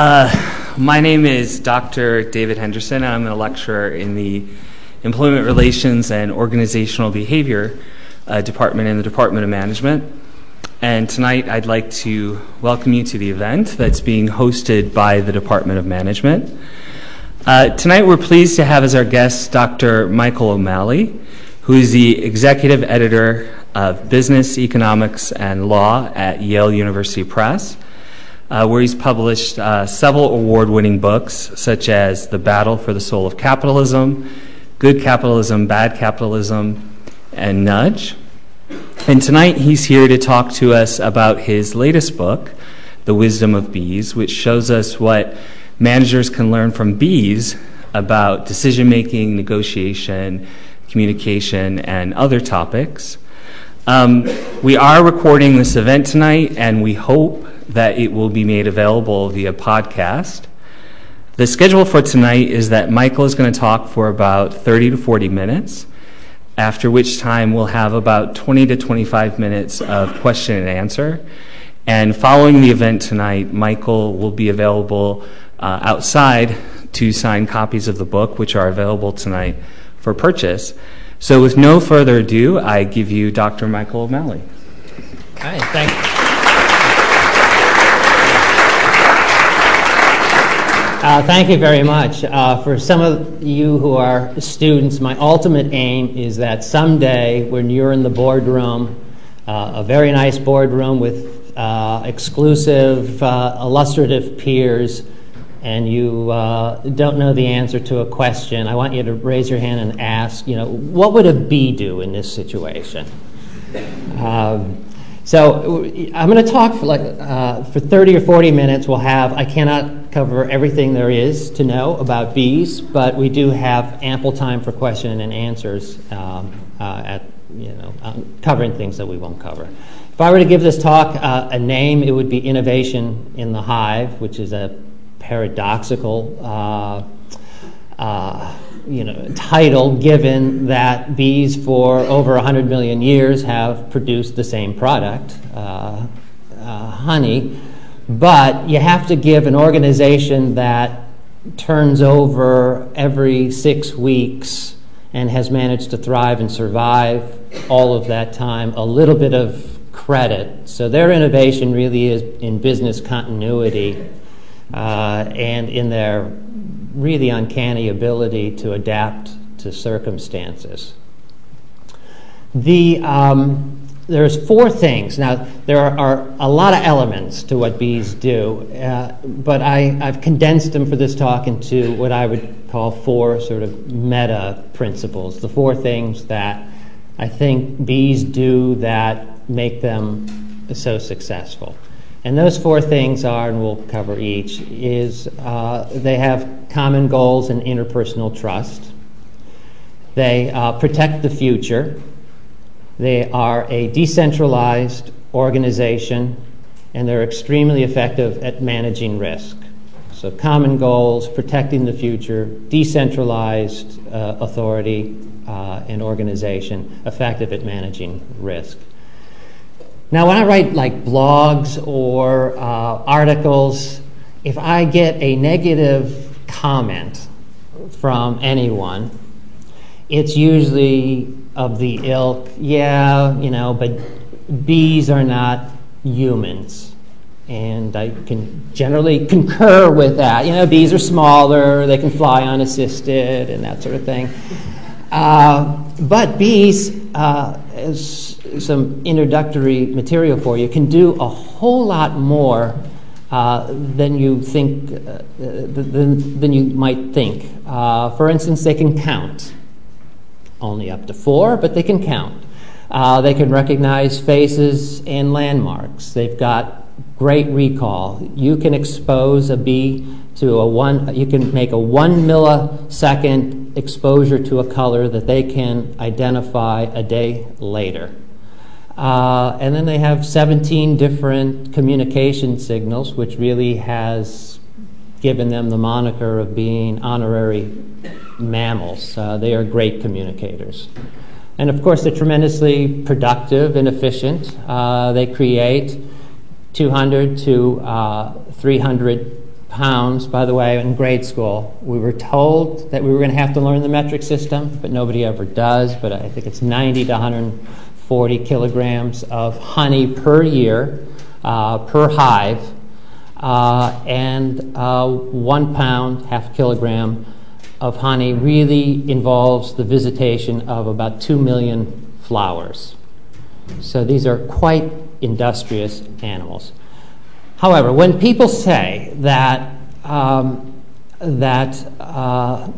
Uh, my name is Dr. David Henderson. I'm a lecturer in the Employment Relations and Organizational Behavior uh, Department in the Department of Management. And tonight I'd like to welcome you to the event that's being hosted by the Department of Management. Uh, tonight we're pleased to have as our guest Dr. Michael O'Malley, who is the executive editor of Business, Economics, and Law at Yale University Press, where he's published uh, several award winning books, such as The Battle for the Soul of Capitalism, Good Capitalism, Bad Capitalism, and Nudge. And tonight he's here to talk to us about his latest book, The Wisdom of Bees, which shows us what managers can learn from bees about decision making, negotiation, communication, and other topics. Um, we are recording this event tonight, and we hope that it will be made available via podcast. The schedule for tonight is that Michael is going to talk for about 30 to 40 minutes, after which time we'll have about 20 to 25 minutes of question and answer. And following the event tonight, Michael will be available uh, outside to sign copies of the book, which are available tonight for purchase. So, with no further ado, I give you Dr. Michael O'Malley. Hi, thank you. Uh, thank you very much. Uh, for some of you who are students, my ultimate aim is that someday when you're in the boardroom, uh, a very nice boardroom with uh, exclusive, uh, illustrative peers, and you uh, don't know the answer to a question, I want you to raise your hand and ask, you know, what would a bee do in this situation? Um, so I'm going to talk for like for 30 or 40 minutes. We'll have I cannot cover everything there is to know about bees, but we do have ample time for question and answers um, uh, at you know um, covering things that we won't cover. If I were to give this talk uh, a name, it would be Innovation in the Hive, which is a paradoxical uh, uh, you know, title given that bees for over 100 million years have produced the same product, uh, honey, but you have to give an organization that turns over every six weeks and has managed to thrive and survive all of that time a little bit of credit. So their innovation really is in business continuity uh, and in their really uncanny ability to adapt to circumstances. The, um, there's four things. Now, there are, a lot of elements to what bees do, uh, but I, have condensed them for this talk into what I would call four sort of meta principles. The four things that I think bees do that make them so successful. And those four things are, and we'll cover each, is uh, they have common goals and interpersonal trust. They uh, protect the future. They are a decentralized organization, and they're extremely effective at managing risk. So, common goals, protecting the future, decentralized uh, authority uh, and organization, effective at managing risk. Now, when I write like blogs or uh, articles, if I get a negative comment from anyone, it's usually of the ilk, yeah, you know, but bees are not humans. And I can generally concur with that. You know, bees are smaller, they can fly unassisted, and that sort of thing. Uh, but bees, uh, as some introductory material for you, can do a whole lot more uh, than you think, uh, than, than you might think. Uh, for instance, they can count. Only up to four, but they can count. Uh, they can recognize faces and landmarks. They've got great recall. You can expose a bee to a one, you can make a one millisecond exposure to a color that they can identify a day later. Uh, and then they have 17 different communication signals, which really has given them the moniker of being honorary mammals. Uh, they are great communicators. And of course, they're tremendously productive and efficient. Uh, they create 200 to uh, 300 pounds, by the way, in grade school. We were told that we were going to have to learn the metric system, but nobody ever does. But I think it's 90 to 140 kilograms of honey per year, per hive, uh, and uh, one pound, half kilogram of honey really involves the visitation of about 2 million flowers. So these are quite industrious animals. However, when people say that, um, that, uh,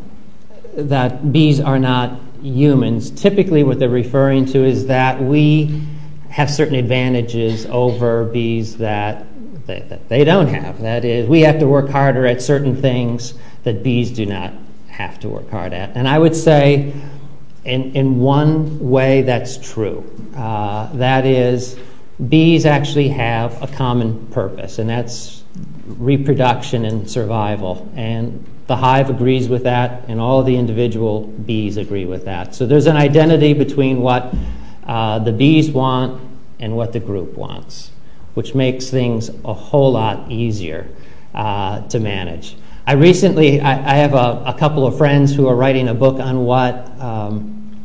that bees are not humans, typically what they're referring to is that we have certain advantages over bees that they, that they don't have. That is, we have to work harder at certain things that bees do not have to work hard at. And I would say, in, in one way, that's true. Uh, that is, bees actually have a common purpose, and that's reproduction and survival. And the hive agrees with that, and all the individual bees agree with that. So there's an identity between what uh, the bees want and what the group wants, which makes things a whole lot easier uh, to manage. I recently, I, I have a, a, couple of friends who are writing a book on what, um,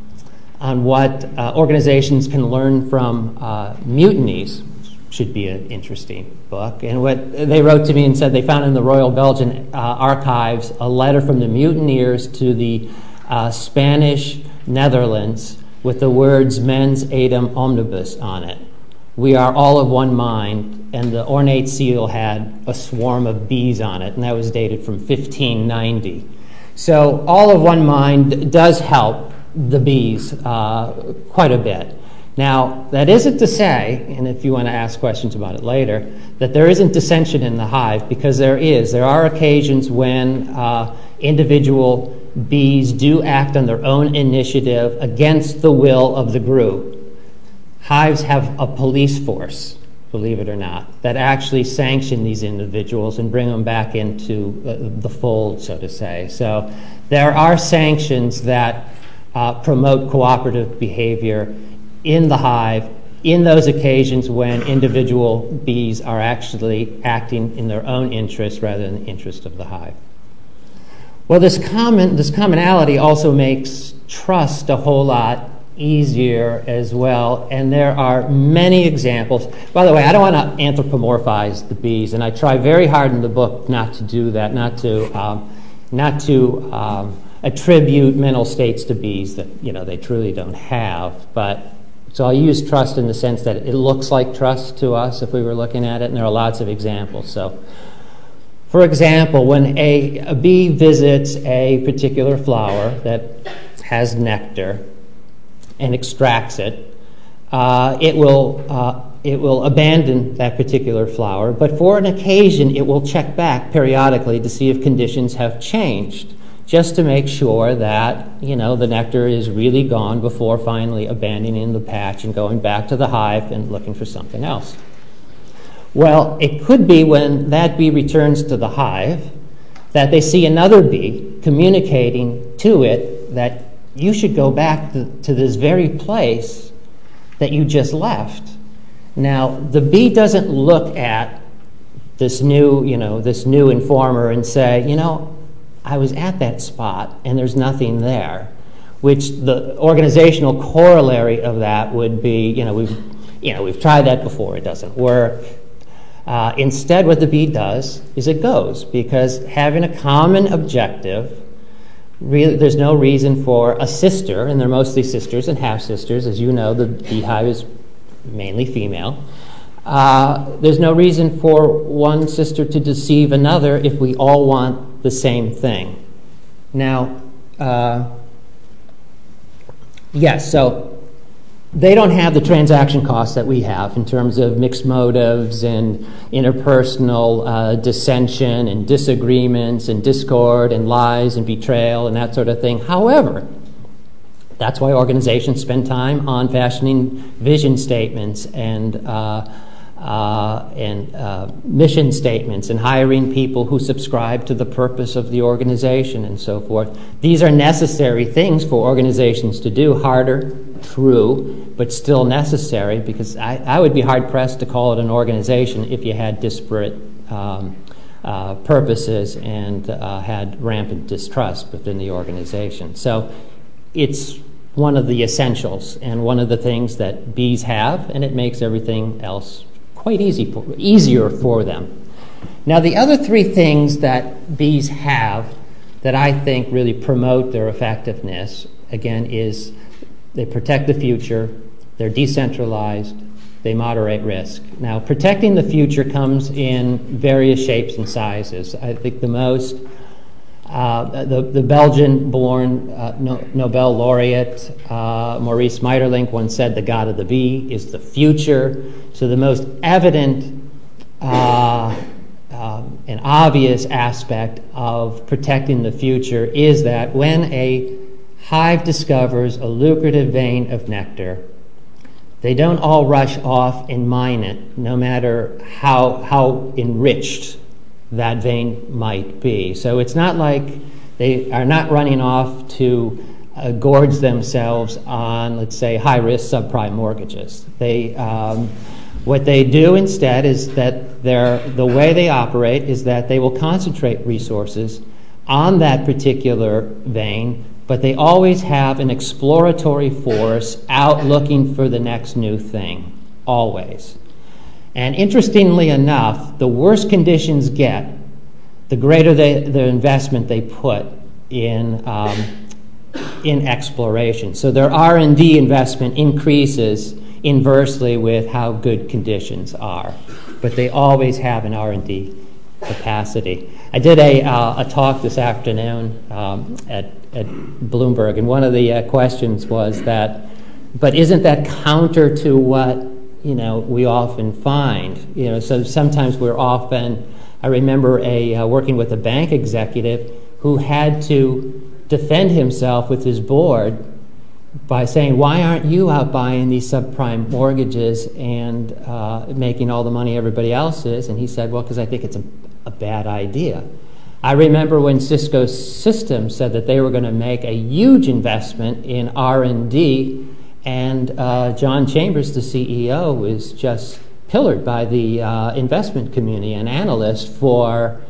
on what uh, organizations can learn from uh, mutinies. Should be an interesting book. And what they wrote to me and said they found in the Royal Belgian uh, archives a letter from the mutineers to the uh, Spanish Netherlands with the words mens eadem omnibus on it. We are all of one mind, and the ornate seal had a swarm of bees on it, and that was dated from 1590. So, all of one mind does help the bees uh, quite a bit. Now, that isn't to say, and if you want to ask questions about it later, that there isn't dissension in the hive, because there is. There are occasions when uh, individual bees do act on their own initiative against the will of the group. Hives have a police force believe it or not, that actually sanction these individuals and bring them back into uh, the fold, so to say. So there are sanctions that uh, promote cooperative behavior in the hive in those occasions when individual bees are actually acting in their own interest rather than the interest of the hive. Well, this, common, this commonality also makes trust a whole lot easier as well. And there are many examples. By the way, I don't want to anthropomorphize the bees, and I try very hard in the book not to do that, not to, um, not to um, attribute mental states to bees that you know they truly don't have. But so I'll use trust in the sense that it looks like trust to us if we were looking at it, and there are lots of examples. So. For example, when a, a bee visits a particular flower that has nectar, and extracts it, uh, it, will, uh, it will abandon that particular flower, but for an occasion it will check back periodically to see if conditions have changed, just to make sure that you know the nectar is really gone before finally abandoning the patch and going back to the hive and looking for something else. Well, it could be when that bee returns to the hive that they see another bee communicating to it that you should go back to, this very place that you just left. Now, the bee doesn't look at this new, you know, this new informer and say, you know, I was at that spot and there's nothing there. Which the organizational corollary of that would be, you know, we've, you know, we've tried that before, it doesn't work. Uh, instead, what the bee does is it goes because having a common objective there's no reason for a sister, and they're mostly sisters and half sisters. As you know, the beehive is mainly female. Uh, there's no reason for one sister to deceive another if we all want the same thing. Now, uh, yes, so they don't have the transaction costs that we have in terms of mixed motives and interpersonal uh, dissension and disagreements and discord and lies and betrayal and that sort of thing. However, that's why organizations spend time on fashioning vision statements and uh, uh, and mission statements and hiring people who subscribe to the purpose of the organization and so forth. These are necessary things for organizations to do. Harder, true, but still necessary because I, would be hard pressed to call it an organization if you had disparate um, uh, purposes and uh, had rampant distrust within the organization. So it's one of the essentials and one of the things that bees have, and it makes everything else quite easier for them. Now, the other three things that bees have that I think really promote their effectiveness, again, is they protect the future, they're decentralized, they moderate risk. Now, protecting the future comes in various shapes and sizes. I think the most, uh, the, the Belgian born uh, no, Nobel laureate uh, Maurice Maeterlinck once said, The God of the bee is the future. So, the most evident uh, um, an obvious aspect of protecting the future is that when a hive discovers a lucrative vein of nectar, they don't all rush off and mine it, no matter how, how enriched that vein might be. So it's not like they are not running off to uh, gorge themselves on, let's say, high risk subprime mortgages. They, um, what they do instead is that the way they operate is that they will concentrate resources on that particular vein but they always have an exploratory force out looking for the next new thing, always. And interestingly enough, the worse conditions get, the greater they, the investment they put in, um, in exploration. So their R&D investment increases inversely with how good conditions are. But they always have an R&D capacity. I did a, uh, a talk this afternoon um, at, at Bloomberg, and one of the uh, questions was that, but isn't that counter to what you know we often find? You know, so sometimes we're often. I remember a uh, working with a bank executive who had to defend himself with his board by saying, "Why aren't you out buying these subprime mortgages and uh, making all the money everybody else is?" And he said, "Well, because I think it's a bad idea." I remember when Cisco Systems said that they were going to make a huge investment in R&D, and uh, John Chambers, the CEO, was just pillared by the uh, investment community and analysts for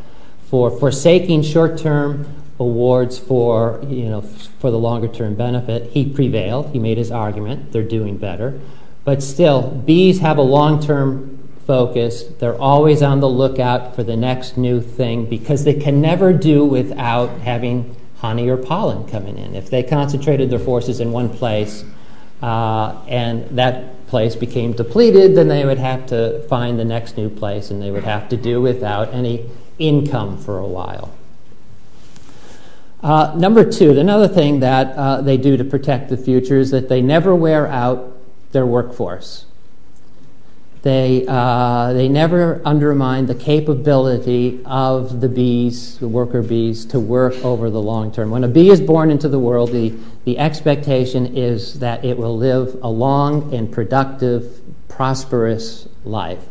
for forsaking short-term awards for you know for the longer-term benefit. He prevailed. He made his argument. They're doing better, but still, bees have a long-term focused. They're always on the lookout for the next new thing because they can never do without having honey or pollen coming in. If they concentrated their forces in one place uh, and that place became depleted, then they would have to find the next new place and they would have to do without any income for a while. Uh, number two, another thing that uh, they do to protect the future is that they never wear out their workforce. They, uh, they never undermine the capability of the bees, the worker bees, to work over the long term. When a bee is born into the world, the, the expectation is that it will live a long and productive, prosperous life.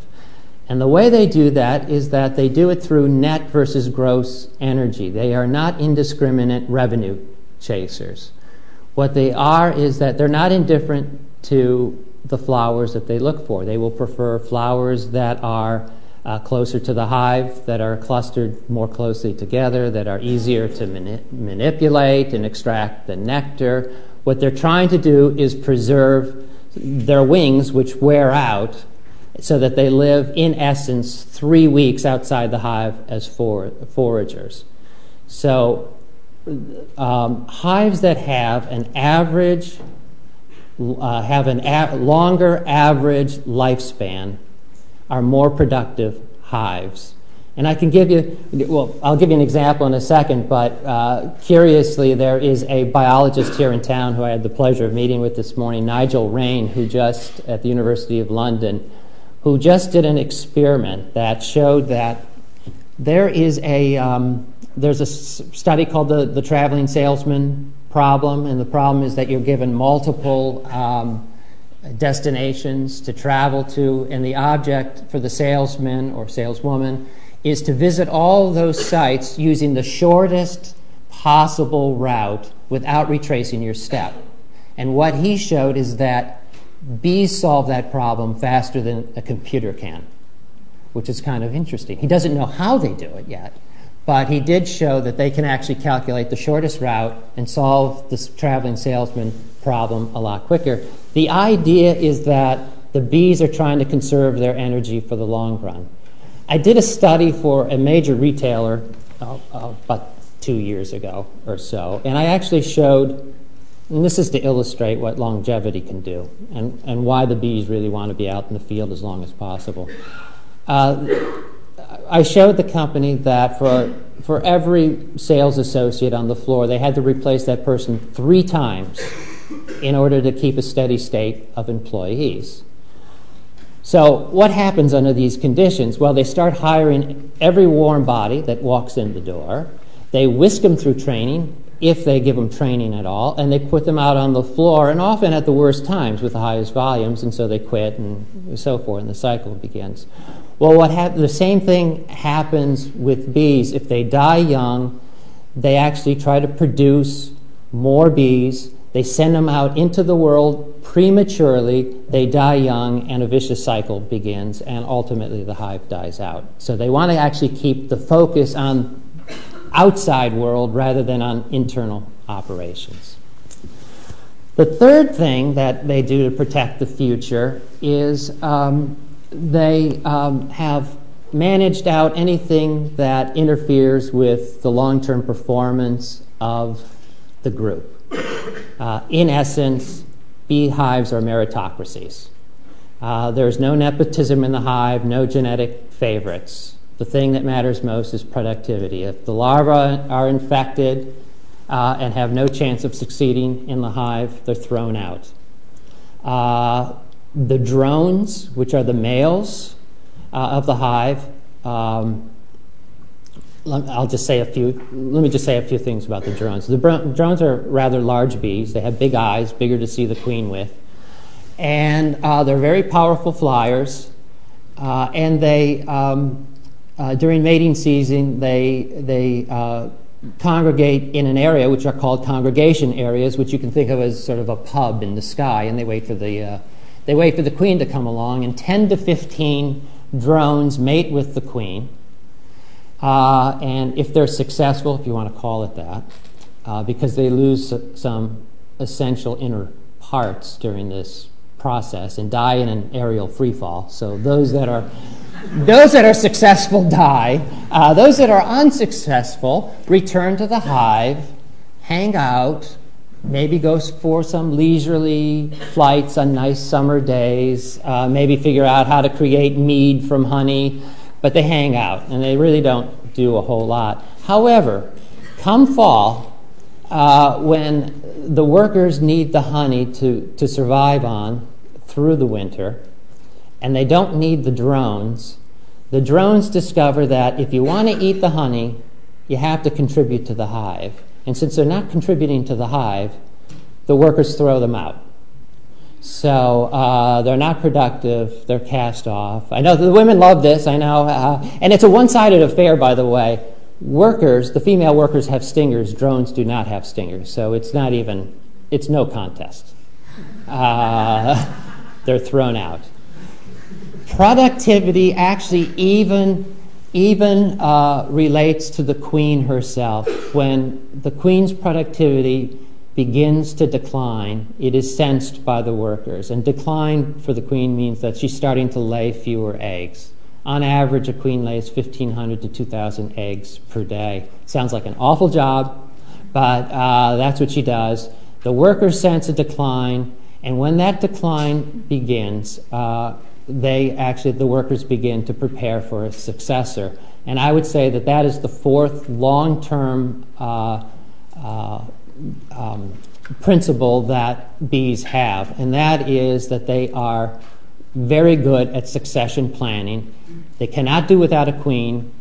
And the way they do that is that they do it through net versus gross energy. They are not indiscriminate revenue chasers. What they are is that they're not indifferent to the flowers that they look for. They will prefer flowers that are uh, closer to the hive, that are clustered more closely together, that are easier to mani- manipulate and extract the nectar. What they're trying to do is preserve their wings, which wear out, so that they live, in essence, three weeks outside the hive as for- foragers. So, um, hives that have an average have a a- longer average lifespan are more productive hives. And I can give you, well, I'll give you an example in a second, but uh, curiously, there is a biologist here in town who I had the pleasure of meeting with this morning, Nigel Raine, who just, at the University of London, who just did an experiment that showed that there is a, um, there's a study called the, the traveling salesman problem, and the problem is that you're given multiple um, destinations to travel to, and the object for the salesman or saleswoman is to visit all those sites using the shortest possible route without retracing your step. And what he showed is that bees solve that problem faster than a computer can. which is kind of interesting. He doesn't know how they do it yet, but he did show that they can actually calculate the shortest route and solve this traveling salesman problem a lot quicker. The idea is that the bees are trying to conserve their energy for the long run. I did a study for a major retailer uh, uh, about two years ago or so, and I actually showed and this is to illustrate what longevity can do and, and why the bees really want to be out in the field as long as possible. Uh, I showed the company that for, for every sales associate on the floor, they had to replace that person three times in order to keep a steady state of employees. So, what happens under these conditions? Well, they start hiring every warm body that walks in the door. They whisk them through training if they give them training at all, and they put them out on the floor, and often at the worst times with the highest volumes, and so they quit and so forth, and the cycle begins. Well, the same thing happens with bees. If they die young, they actually try to produce more bees. They send them out into the world prematurely. They die young, and a vicious cycle begins, and ultimately the hive dies out. So they want to actually keep the focus on outside world rather than on internal operations. The third thing that they do to protect the future is um, they um, have managed out anything that interferes with the long term performance of the group. Uh, in essence, beehives are meritocracies. Uh, there's no nepotism in the hive, no genetic favorites the thing that matters most is productivity. If the larvae are infected uh, and have no chance of succeeding in the hive, they're thrown out. The drones, which are the males uh, of the hive, um, I'll just say a few. Let me just say a few things about the drones. The drones are rather large bees. They have big eyes, bigger to see the queen with, and uh, they're very powerful flyers. Uh, and they um, uh, during mating season, they, they uh, congregate in an area which are called congregation areas, which you can think of as sort of a pub in the sky, and they wait for the, uh, they wait for the queen to come along, and 10 to 15 drones mate with the queen. Uh, and if they're successful, if you want to call it that, uh, because they lose some essential inner parts during this process and die in an aerial freefall. So those that are those that are successful die. Uh, those that are unsuccessful return to the hive, hang out, maybe go for some leisurely flights on nice summer days, uh, maybe figure out how to create mead from honey, but they hang out and they really don't do a whole lot. However, come fall, uh, when the workers need the honey to, to survive on through the winter, and they don't need the drones, the drones discover that if you want to eat the honey, you have to contribute to the hive. And since they're not contributing to the hive, the workers throw them out. So uh, they're not productive, they're cast off. I know the women love this, I know. Uh, and it's a one sided affair, by the way. Workers, the female workers have stingers, drones do not have stingers. So it's not even, it's no contest. Uh, they're thrown out productivity actually even, even uh, relates to the queen herself. When the queen's productivity begins to decline, it is sensed by the workers. And decline for the queen means that she's starting to lay fewer eggs. On average, a queen lays 1,500 to 2,000 eggs per day. Sounds like an awful job, but uh, that's what she does. The workers sense a decline, and when that decline begins, uh, they actually, the workers begin to prepare for a successor. And I would say that that is the fourth long term uh, uh, um, principle that bees have, and that is that they are very good at succession planning. They cannot do without a queen.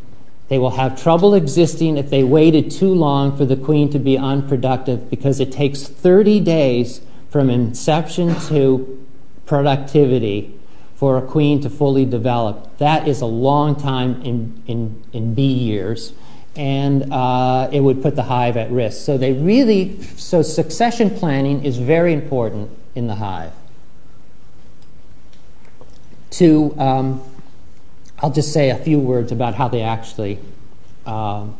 They will have trouble existing if they waited too long for the queen to be unproductive because it takes 30 days from inception to productivity for a queen to fully develop. That is a long time in, bee years, and uh, it would put the hive at risk. So they really, so succession planning is very important in the hive. To um, I'll just say a few words about how they actually um,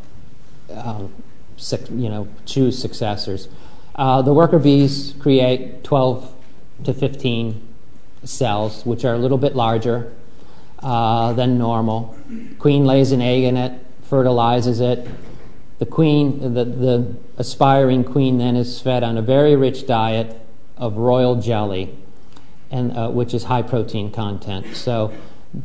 you know, choose successors. Uh, the worker bees create 12 to 15 cells, which are a little bit larger uh, than normal. Queen lays an egg in it, fertilizes it. The queen, the, the aspiring queen, then is fed on a very rich diet of royal jelly, and uh, which is high protein content. So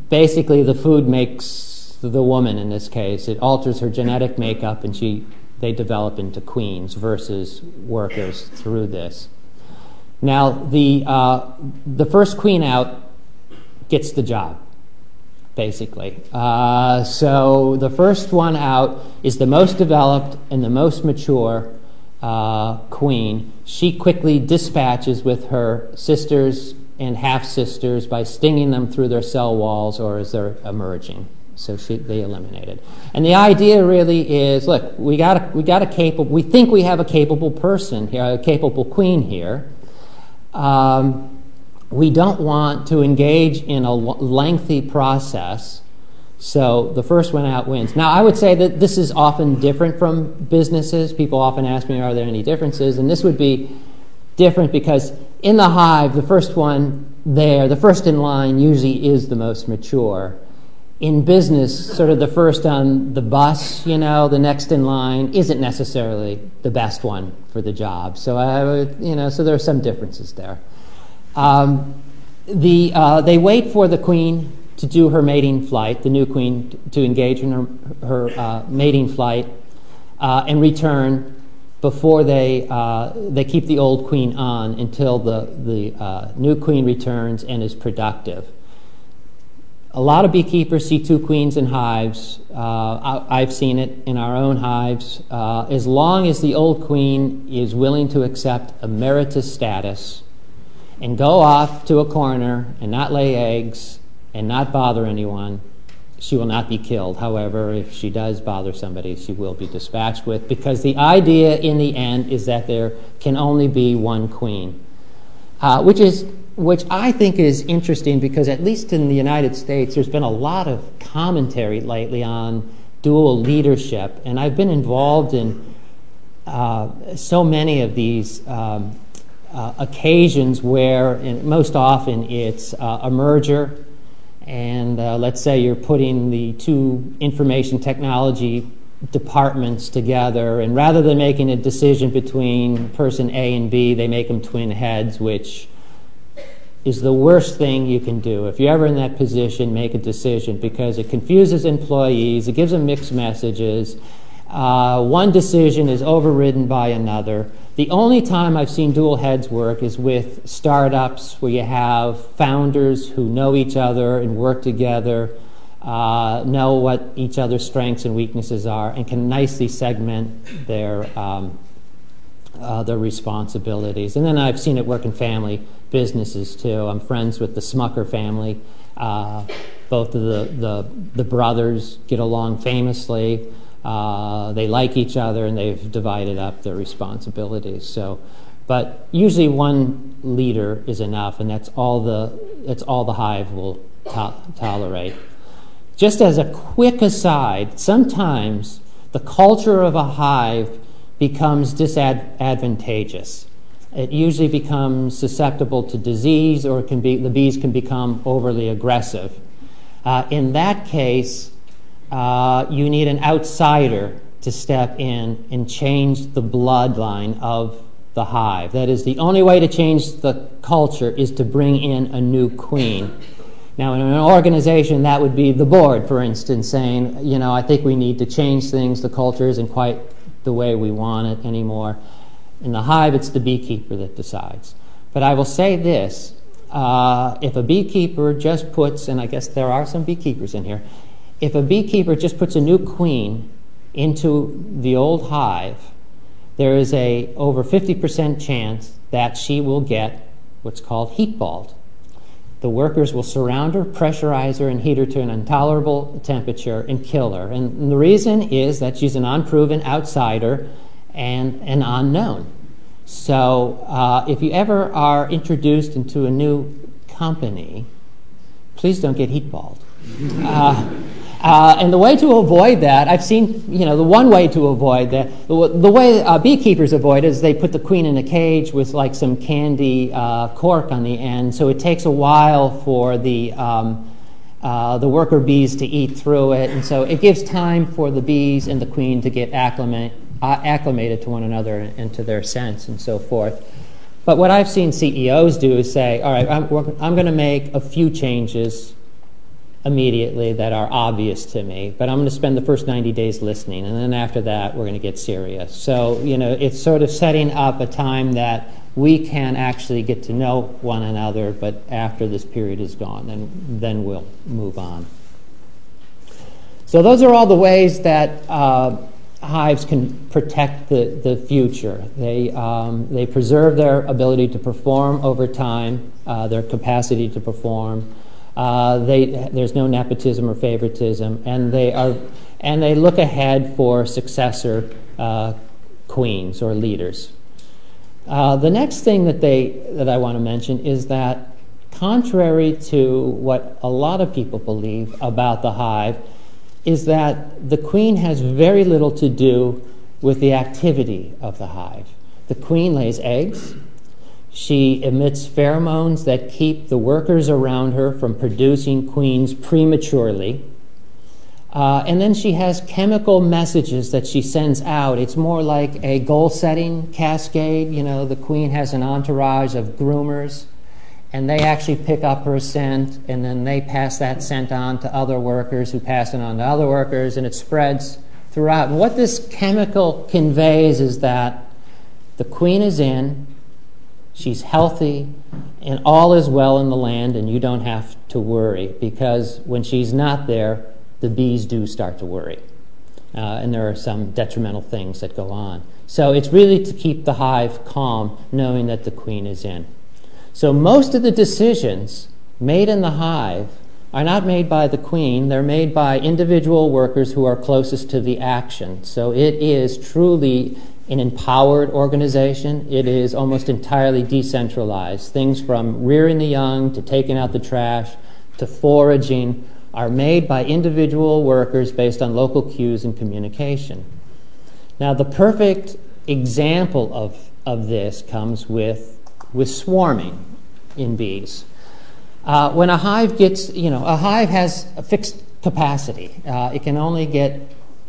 basically, the food makes the woman in this case. It alters her genetic makeup, and she they develop into queens versus workers through this. Now, the, uh, the first queen out gets the job, basically. Uh, so the first one out is the most developed and the most mature uh, queen. She quickly dispatches with her sisters and half sisters by stinging them through their cell walls or as they're emerging. So they eliminated. And the idea really is look, we think we have a capable person here, a capable queen here. Um, we don't want to engage in a lengthy process. So the first one out wins. Now, I would say that this is often different from businesses. People often ask me, are there any differences? And this would be different because in the hive, the first one there, the first in line, usually is the most mature in business, sort of the first on the bus, you know, the next in line isn't necessarily the best one for the job. So I you know, so there are some differences there. Um, the, uh, they wait for the queen to do her mating flight, the new queen to engage in her, her uh, mating flight, uh, and return before they, uh, they keep the old queen on until the, the uh, new queen returns and is productive a lot of beekeepers see two queens in hives. Uh, I, have seen it in our own hives. Uh, as long as the old queen is willing to accept emeritus status and go off to a corner and not lay eggs and not bother anyone, she will not be killed. However, if she does bother somebody, she will be dispatched with, because the idea in the end is that there can only be one queen, uh, which is which I think is interesting because, at least in the United States, there's been a lot of commentary lately on dual leadership. And I've been involved in uh, so many of these um, uh, occasions where, most often, it's uh, a merger. And uh, let's say you're putting the two information technology departments together, and rather than making a decision between person A and B, they make them twin heads, which is the worst thing you can do. If you're ever in that position, make a decision because it confuses employees, it gives them mixed messages. Uh, one decision is overridden by another. The only time I've seen dual heads work is with startups where you have founders who know each other and work together, uh, know what each other's strengths and weaknesses are, and can nicely segment their, um, uh, their responsibilities. And then I've seen it work in family businesses too. I'm friends with the Smucker family. Uh, both of the, the, the, brothers get along famously. Uh, they like each other and they've divided up their responsibilities. So, but usually one leader is enough, and that's all the, that's all the hive will to- tolerate. Just as a quick aside, sometimes the culture of a hive becomes disadvantageous it usually becomes susceptible to disease or the bees can become overly aggressive. Uh, in that case, uh, you need an outsider to step in and change the bloodline of the hive. That is, the only way to change the culture is to bring in a new queen. Now, in an organization, that would be the board, for instance, saying, you know, I think we need to change things. The culture isn't quite the way we want it anymore. In the hive, it's the beekeeper that decides. But I will say this uh, if a beekeeper just puts, and I guess there are some beekeepers in here, if a beekeeper just puts a new queen into the old hive, there is a over 50% chance that she will get what's called heat balled. The workers will surround her, pressurize her, and heat her to an intolerable temperature and kill her. And the reason is that she's an unproven outsider and an unknown. So uh, if you ever are introduced into a new company, please don't get heatballed. Uh, uh, and the way to avoid that, I've seen, you know, the one way to avoid that, the, the way uh, beekeepers avoid it is they put the queen in a cage with like some candy uh, cork on the end. So it takes a while for the, um, uh, the worker bees to eat through it. And so it gives time for the bees and the queen to get acclimate, uh, acclimated to one another and to their sense and so forth. But what I've seen CEOs do is say, all right, I'm, I'm going to make a few changes immediately that are obvious to me, but I'm going to spend the first 90 days listening, and then after that, we're going to get serious. So, you know, it's sort of setting up a time that we can actually get to know one another, but after this period is gone, then, then we'll move on. So, those are all the ways that uh, hives can protect the, future. They, um, they preserve their ability to perform over time, uh, their capacity to perform. Uh, there's no nepotism or favoritism, and they, are, and they look ahead for successor uh, queens or leaders. The next thing that, they, that I want to mention is that, contrary to what a lot of people believe about the hive, is that the queen has very little to do with the activity of the hive. The queen lays eggs, she emits pheromones that keep the workers around her from producing queens prematurely. Uh, and then she has chemical messages that she sends out. It's more like a goal setting cascade. You know, the queen has an entourage of groomers, and they actually pick up her scent, and then they pass that scent on to other workers who pass it on to other workers, and it spreads throughout. What this chemical conveys is that the queen is in, she's healthy, and all is well in the land, and you don't have to worry because when she's not there, the bees do start to worry. Uh, and there are some detrimental things that go on. So it's really to keep the hive calm, knowing that the queen is in. So most of the decisions made in the hive are not made by the queen, they're made by individual workers who are closest to the action. So it is truly an empowered organization. It is almost entirely decentralized. Things from rearing the young to taking out the trash to foraging are made by individual workers based on local cues and communication. Now, the perfect example of, of this comes with, with swarming in bees. Uh, when a hive gets, you know, a hive has a fixed capacity. Uh, it can only get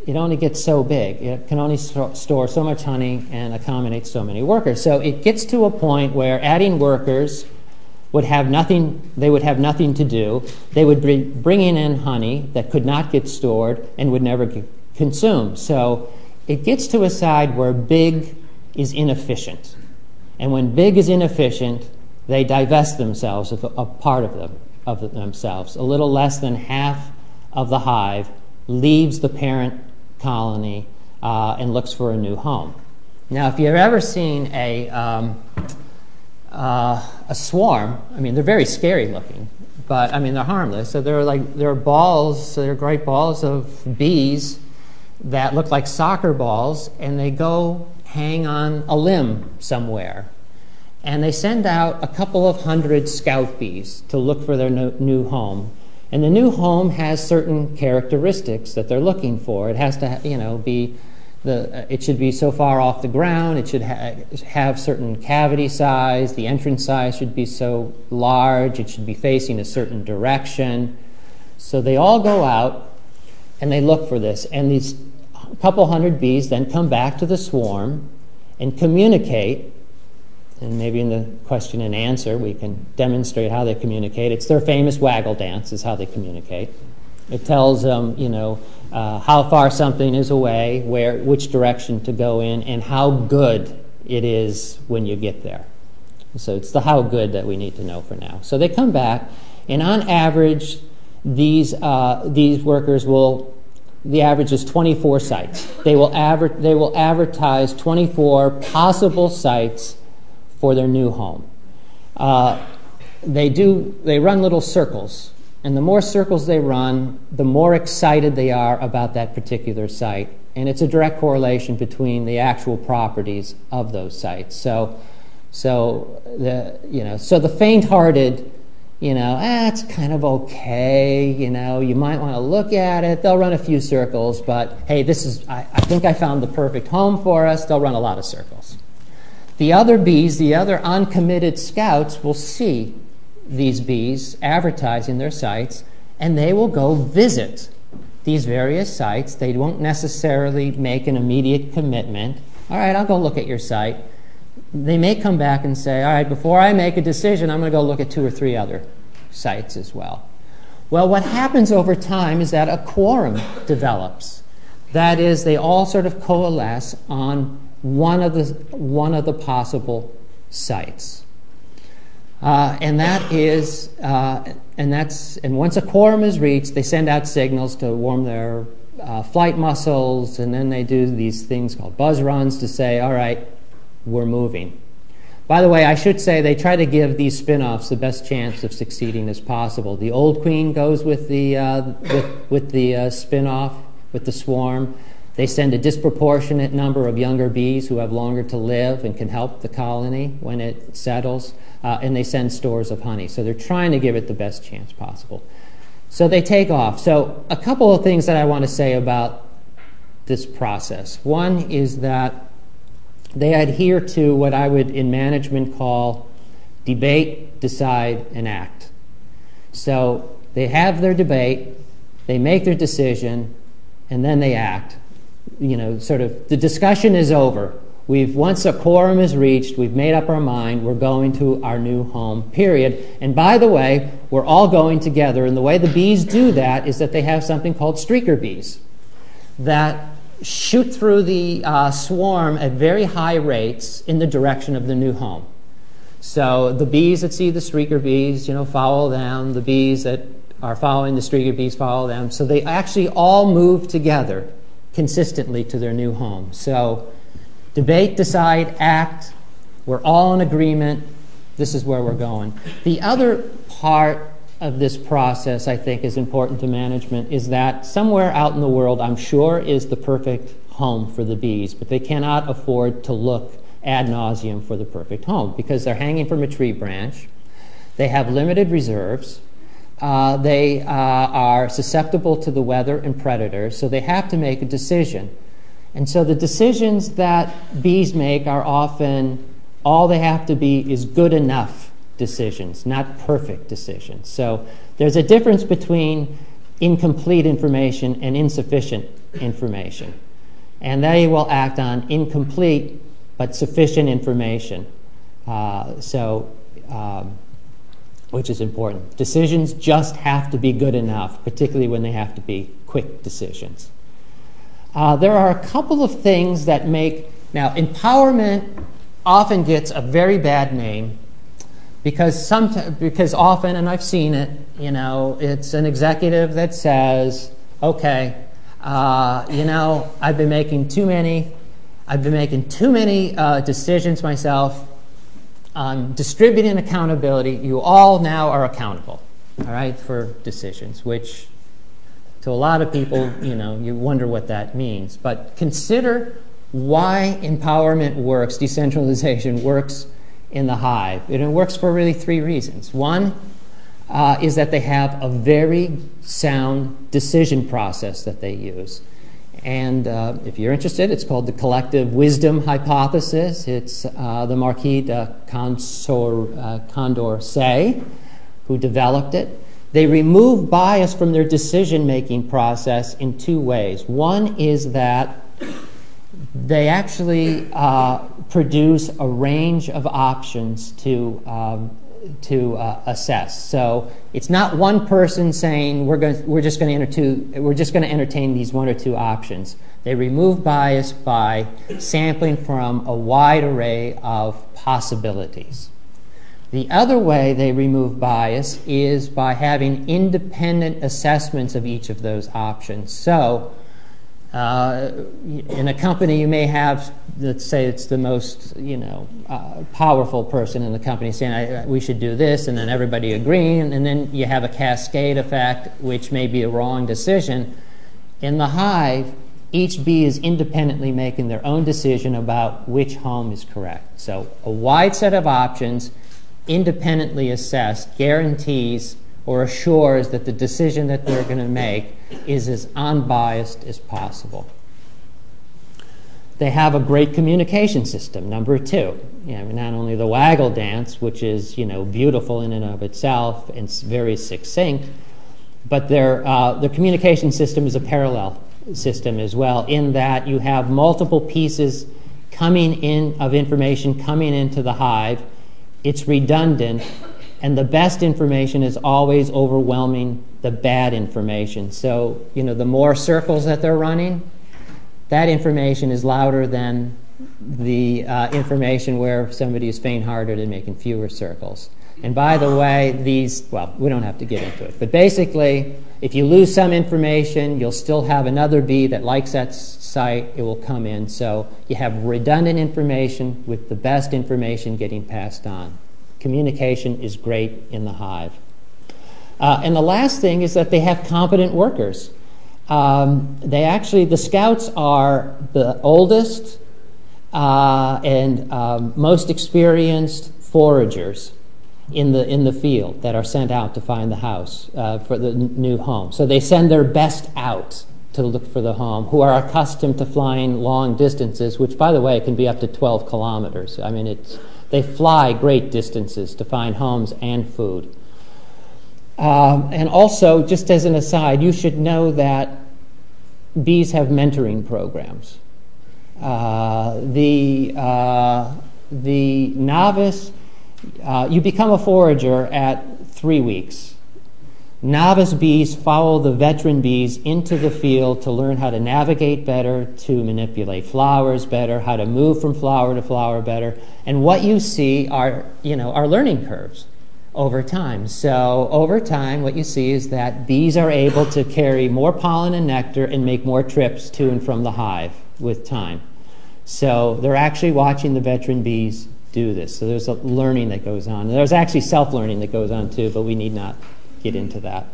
it only gets so big. It can only store so much honey and accommodate so many workers. So it gets to a point where adding workers would have nothing, they would have nothing to do. They would be bringing in honey that could not get stored and would never get consumed. So it gets to a side where big is inefficient. And when big is inefficient, they divest themselves of a part of them of themselves. A little less than half of the hive leaves the parent colony uh, and looks for a new home. Now, if you've ever seen a, um, uh, a swarm, I mean, they're very scary looking, but I mean, they're harmless. So they're like, they're balls, they're great balls of bees that look like soccer balls, and they go hang on a limb somewhere. And they send out a couple of hundred scout bees to look for their new home. And the new home has certain characteristics that they're looking for. It has to, you know, be the, it should be so far off the ground. It should ha- have certain cavity size. The entrance size should be so large. It should be facing a certain direction. So they all go out and they look for this. And these couple hundred bees then come back to the swarm and communicate and maybe in the question and answer we can demonstrate how they communicate. It's their famous waggle dance is how they communicate. It tells them, you know, uh, how far something is away, where, which direction to go in, and how good it is when you get there. So it's the how good that we need to know for now. So they come back, and on average, these uh, these workers will. The average is 24 sites. They will, adver- they will advertise 24 possible sites for their new home. Uh, they do they run little circles, and the more circles they run, the more excited they are about that particular site. And it's a direct correlation between the actual properties of those sites. So, so the you know so the faint-hearted you know, eh, kind of okay, you know, you might want to look at it. They'll run a few circles, but hey, this is, I, I think I found the perfect home for us. They'll run a lot of circles. The other bees, the other uncommitted scouts, will see these bees advertising their sites, and they will go visit these various sites. They won't necessarily make an immediate commitment. All right, I'll go look at your site they may come back and say, all right, before I make a decision, I'm going to go look at two or three other sites as well. Well, what happens over time is that a quorum develops. That is, they all sort of coalesce on one of the, one of the possible sites. Uh, and that is, uh, and that's, and once a quorum is reached, they send out signals to warm their uh, flight muscles, and then they do these things called buzz runs to say, all right, we're moving. By the way, I should say they try to give these spin offs the best chance of succeeding as possible. The old queen goes with the, uh, with, with the uh, spin off, with the swarm. They send a disproportionate number of younger bees who have longer to live and can help the colony when it settles, uh, and they send stores of honey. So they're trying to give it the best chance possible. So they take off. So, a couple of things that I want to say about this process. One is that they adhere to what I would in management call debate, decide, and act. So they have their debate, they make their decision, and then they act. You know, sort of the discussion is over. We've once a quorum is reached, we've made up our mind, we're going to our new home, period. And by the way, we're all going together, and the way the bees do that is that they have something called streaker bees that shoot through the uh, swarm at very high rates in the direction of the new home. So the bees that see the streaker bees, you know, follow them. The bees that are following the streaker bees follow them. So they actually all move together consistently to their new home. So debate, decide, act. We're all in agreement. This is where we're going. The other part of this process, I think, is important to management is that somewhere out in the world, I'm sure, is the perfect home for the bees, but they cannot afford to look ad nauseum for the perfect home because they're hanging from a tree branch. They have limited reserves. Uh, they uh, are susceptible to the weather and predators, so they have to make a decision. And so the decisions that bees make are often all they have to be is good enough decisions, not perfect decisions. So there's a difference between incomplete information and insufficient information. And they will act on incomplete but sufficient information. Uh, so, um, which is important. Decisions just have to be good enough, particularly when they have to be quick decisions. Uh, there are a couple of things that make now empowerment often gets a very bad name because some because often and I've seen it, you know, it's an executive that says, "Okay, uh, you know, I've been making too many, I've been making too many uh, decisions myself. I'm distributing accountability. You all now are accountable, all right, for decisions, which." To a lot of people, you know, you wonder what that means. But consider why empowerment works, decentralization works in the hive. And it works for really three reasons. One uh, is that they have a very sound decision process that they use. And uh, if you're interested, it's called the collective wisdom hypothesis. It's uh, the Marquis de uh, Condorcet who developed it. They remove bias from their decision making process in two ways. One is that they actually produce a range of options to, um, to uh, assess. So it's not one person saying we're, just going to we're just going to entertain these one or two options. They remove bias by sampling from a wide array of possibilities. The other way they remove bias is by having independent assessments of each of those options. So in a company, you may have, let's say it's the most, you know, uh, powerful person in the company saying, we should do this, and then everybody agreeing, and then you have a cascade effect, which may be a wrong decision. In the hive, each bee is independently making their own decision about which home is correct. So, a wide set of options, independently assessed guarantees or assures that the decision that they're going to make is as unbiased as possible. They have a great communication system, number two. You know, not only the waggle dance, which is you know, beautiful in and of itself and very succinct, but their, uh, their communication system is a parallel system as well, in that you have multiple pieces coming in of information coming into the hive. It's redundant, and the best information is always overwhelming the bad information. So, you know, the more circles that they're running, that information is louder than the uh, information where somebody is faint hearted and making fewer circles. And by the way, these, well, we don't have to get into it, but basically, if you lose some information, you'll still have another bee that likes that site, it will come in. So you have redundant information with the best information getting passed on. Communication is great in the hive. Uh, and the last thing is that they have competent workers. Um, they actually, the scouts are the oldest uh, and um, most experienced foragers in the, in the field that are sent out to find the house uh, for the n- new home. So they send their best out to look for the home who are accustomed to flying long distances, which, by the way, can be up to 12 kilometers. I mean, it's, they fly great distances to find homes and food. Um, and also, just as an aside, you should know that bees have mentoring programs. Uh, the, uh, the novice uh, you become a forager at three weeks. Novice bees follow the veteran bees into the field to learn how to navigate better, to manipulate flowers better, how to move from flower to flower better. And what you see are, you know, are learning curves over time. So over time, what you see is that bees are able to carry more pollen and nectar and make more trips to and from the hive with time. So they're actually watching the veteran bees do this. So there's a learning that goes on. There's actually self learning that goes on too, but we need not get into that.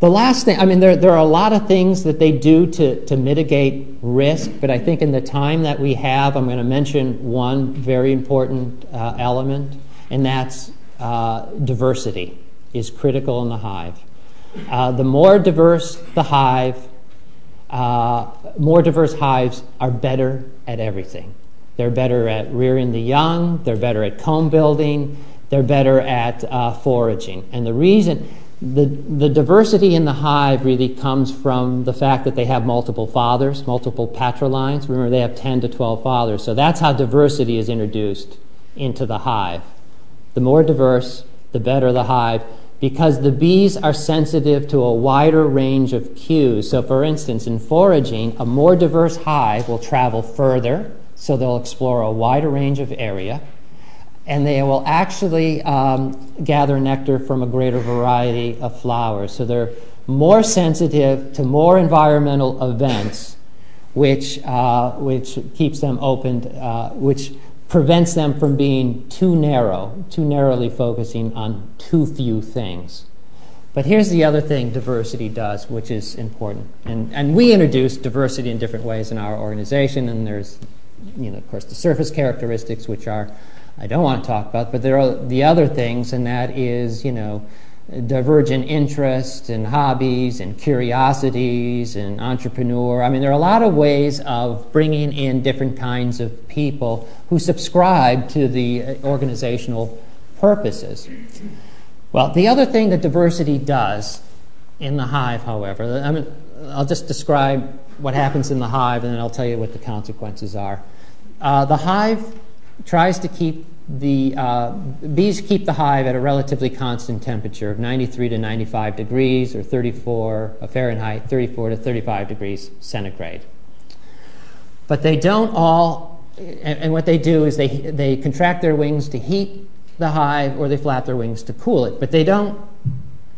The last thing, I mean, there, there are a lot of things that they do to, to mitigate risk, but I think in the time that we have, I'm going to mention one very important uh, element, and that's uh, diversity is critical in the hive. Uh, the more diverse the hive, uh, more diverse hives are better at everything. They're better at rearing the young, they're better at comb building, they're better at uh, foraging. And the reason, the, the diversity in the hive really comes from the fact that they have multiple fathers, multiple patrilines. Remember, they have 10 to 12 fathers. So that's how diversity is introduced into the hive. The more diverse, the better the hive, because the bees are sensitive to a wider range of cues. So, for instance, in foraging, a more diverse hive will travel further so they'll explore a wider range of area, and they will actually um, gather nectar from a greater variety of flowers. So they're more sensitive to more environmental events, which, uh, which keeps them open, uh, which prevents them from being too narrow, too narrowly focusing on too few things. But here's the other thing diversity does, which is important. And, and we introduce diversity in different ways in our organization, and there's you know, of course, the surface characteristics, which are I don't want to talk about, but there are the other things, and that is, you know, divergent interests and hobbies and curiosities and entrepreneur. I mean, there are a lot of ways of bringing in different kinds of people who subscribe to the uh, organizational purposes. Well, the other thing that diversity does in the hive, however, I mean, I'll just describe what happens in the hive, and then I'll tell you what the consequences are. Uh, the hive tries to keep the uh, bees keep the hive at a relatively constant temperature of 93 to 95 degrees or 34 uh, Fahrenheit, 34 to 35 degrees centigrade. But they don't all, and, and what they do is they, they contract their wings to heat the hive or they flap their wings to cool it. But they don't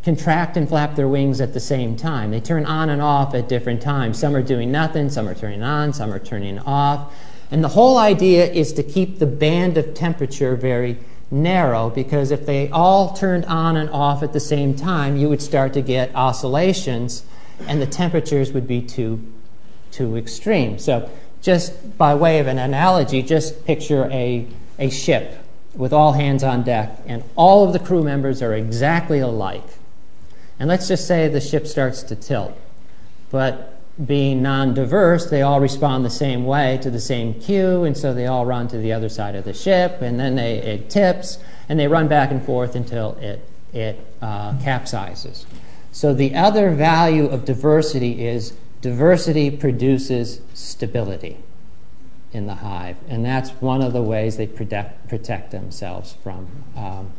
contract and flap their wings at the same time. They turn on and off at different times. Some are doing nothing, some are turning on, some are turning off. And the whole idea is to keep the band of temperature very narrow because if they all turned on and off at the same time, you would start to get oscillations and the temperatures would be too, too extreme. So, just by way of an analogy, just picture a, a ship with all hands on deck, and all of the crew members are exactly alike. And let's just say the ship starts to tilt. But being non diverse, they all respond the same way to the same cue, and so they all run to the other side of the ship, and then they, it tips, and they run back and forth until it, it uh, capsizes. So, the other value of diversity is diversity produces stability in the hive, and that's one of the ways they protect, protect themselves from. Um,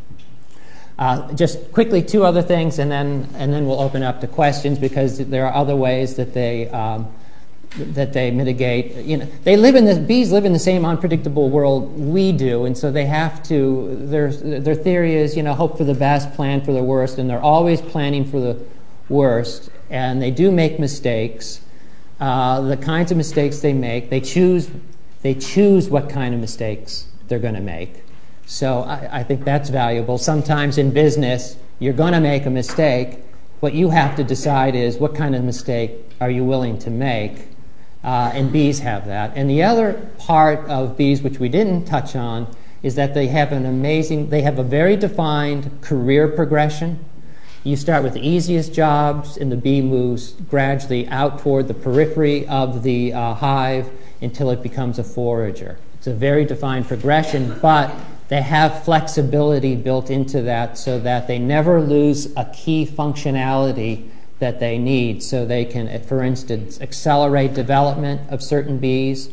uh, just quickly, two other things, and then and then we'll open up to questions because there are other ways that they um, that they mitigate. You know, they live in the bees live in the same unpredictable world we do, and so they have to. Their their theory is you know hope for the best, plan for the worst, and they're always planning for the worst, and they do make mistakes. Uh, the kinds of mistakes they make, they choose they choose what kind of mistakes they're going to make. So I, think that's valuable. Sometimes in business, you're going to make a mistake. What you have to decide is what kind of mistake are you willing to make? Uh, and bees have that. And the other part of bees, which we didn't touch on, is that they have an amazing, they have a very defined career progression. You start with the easiest jobs, and the bee moves gradually out toward the periphery of the uh, hive until it becomes a forager. It's a very defined progression, but they have flexibility built into that so that they never lose a key functionality that they need. So they can, for instance, accelerate development of certain bees.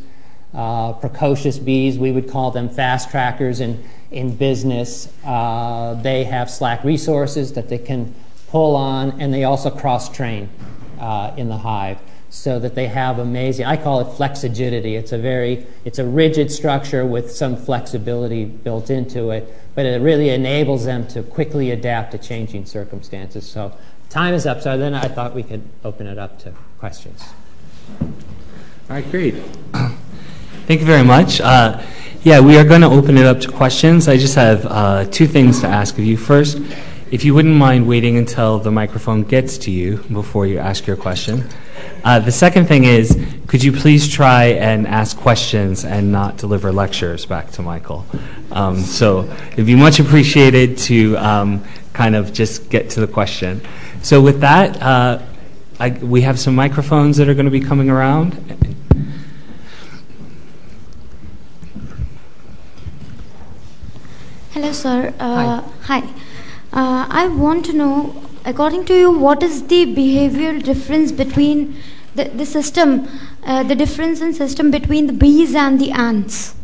Uh, precocious bees, we would call them fast trackers in, in business. Uh, they have slack resources that they can pull on, and they also cross train uh, in the hive so that they have amazing i call it flexigidity it's a very it's a rigid structure with some flexibility built into it but it really enables them to quickly adapt to changing circumstances. So time is up. So then i thought we could open it up to questions. All right great. Thank you very much. Uh, yeah we are going to open it up to questions. I just have uh, two things to ask of you. First if you wouldn't mind waiting until the microphone gets to you before you ask your question the second thing is, could you please try and ask questions and not deliver lectures back to Michael? Um, so it'd be much appreciated to um, kind of just get to the question. So with that, uh, I, we have some microphones that are going to be coming around. Hello, sir. Uh, hi. hi. Uh, I want to know according to you, what is the behavioral difference between the, the system, uh, the difference in system between the bees and the ants?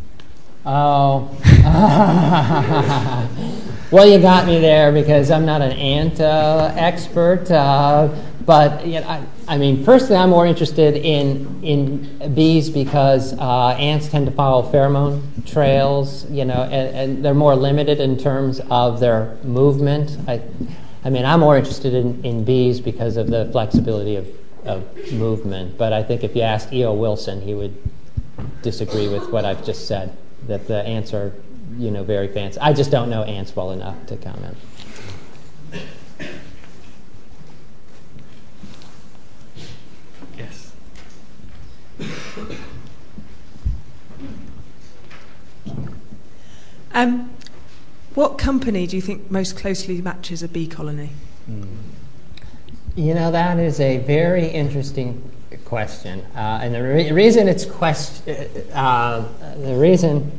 Oh. well, you got me there because I'm not an ant uh, expert. Uh, but you know, I, I, mean, personally, I'm more interested in in bees because uh, ants tend to follow pheromone trails, you know, and, and, they're more limited in terms of their movement. I, I mean, I'm more interested in, in bees because of the flexibility of, of movement. But I think if you ask E.O. Wilson, he would disagree with what I've just said, that the ants are, you know, very fancy. I just don't know ants well enough to comment. Yes. Um, what company do you think most closely matches a bee colony? Mm. You know, that is a very interesting question, uh, and the re- reason it's quest- uh, the reason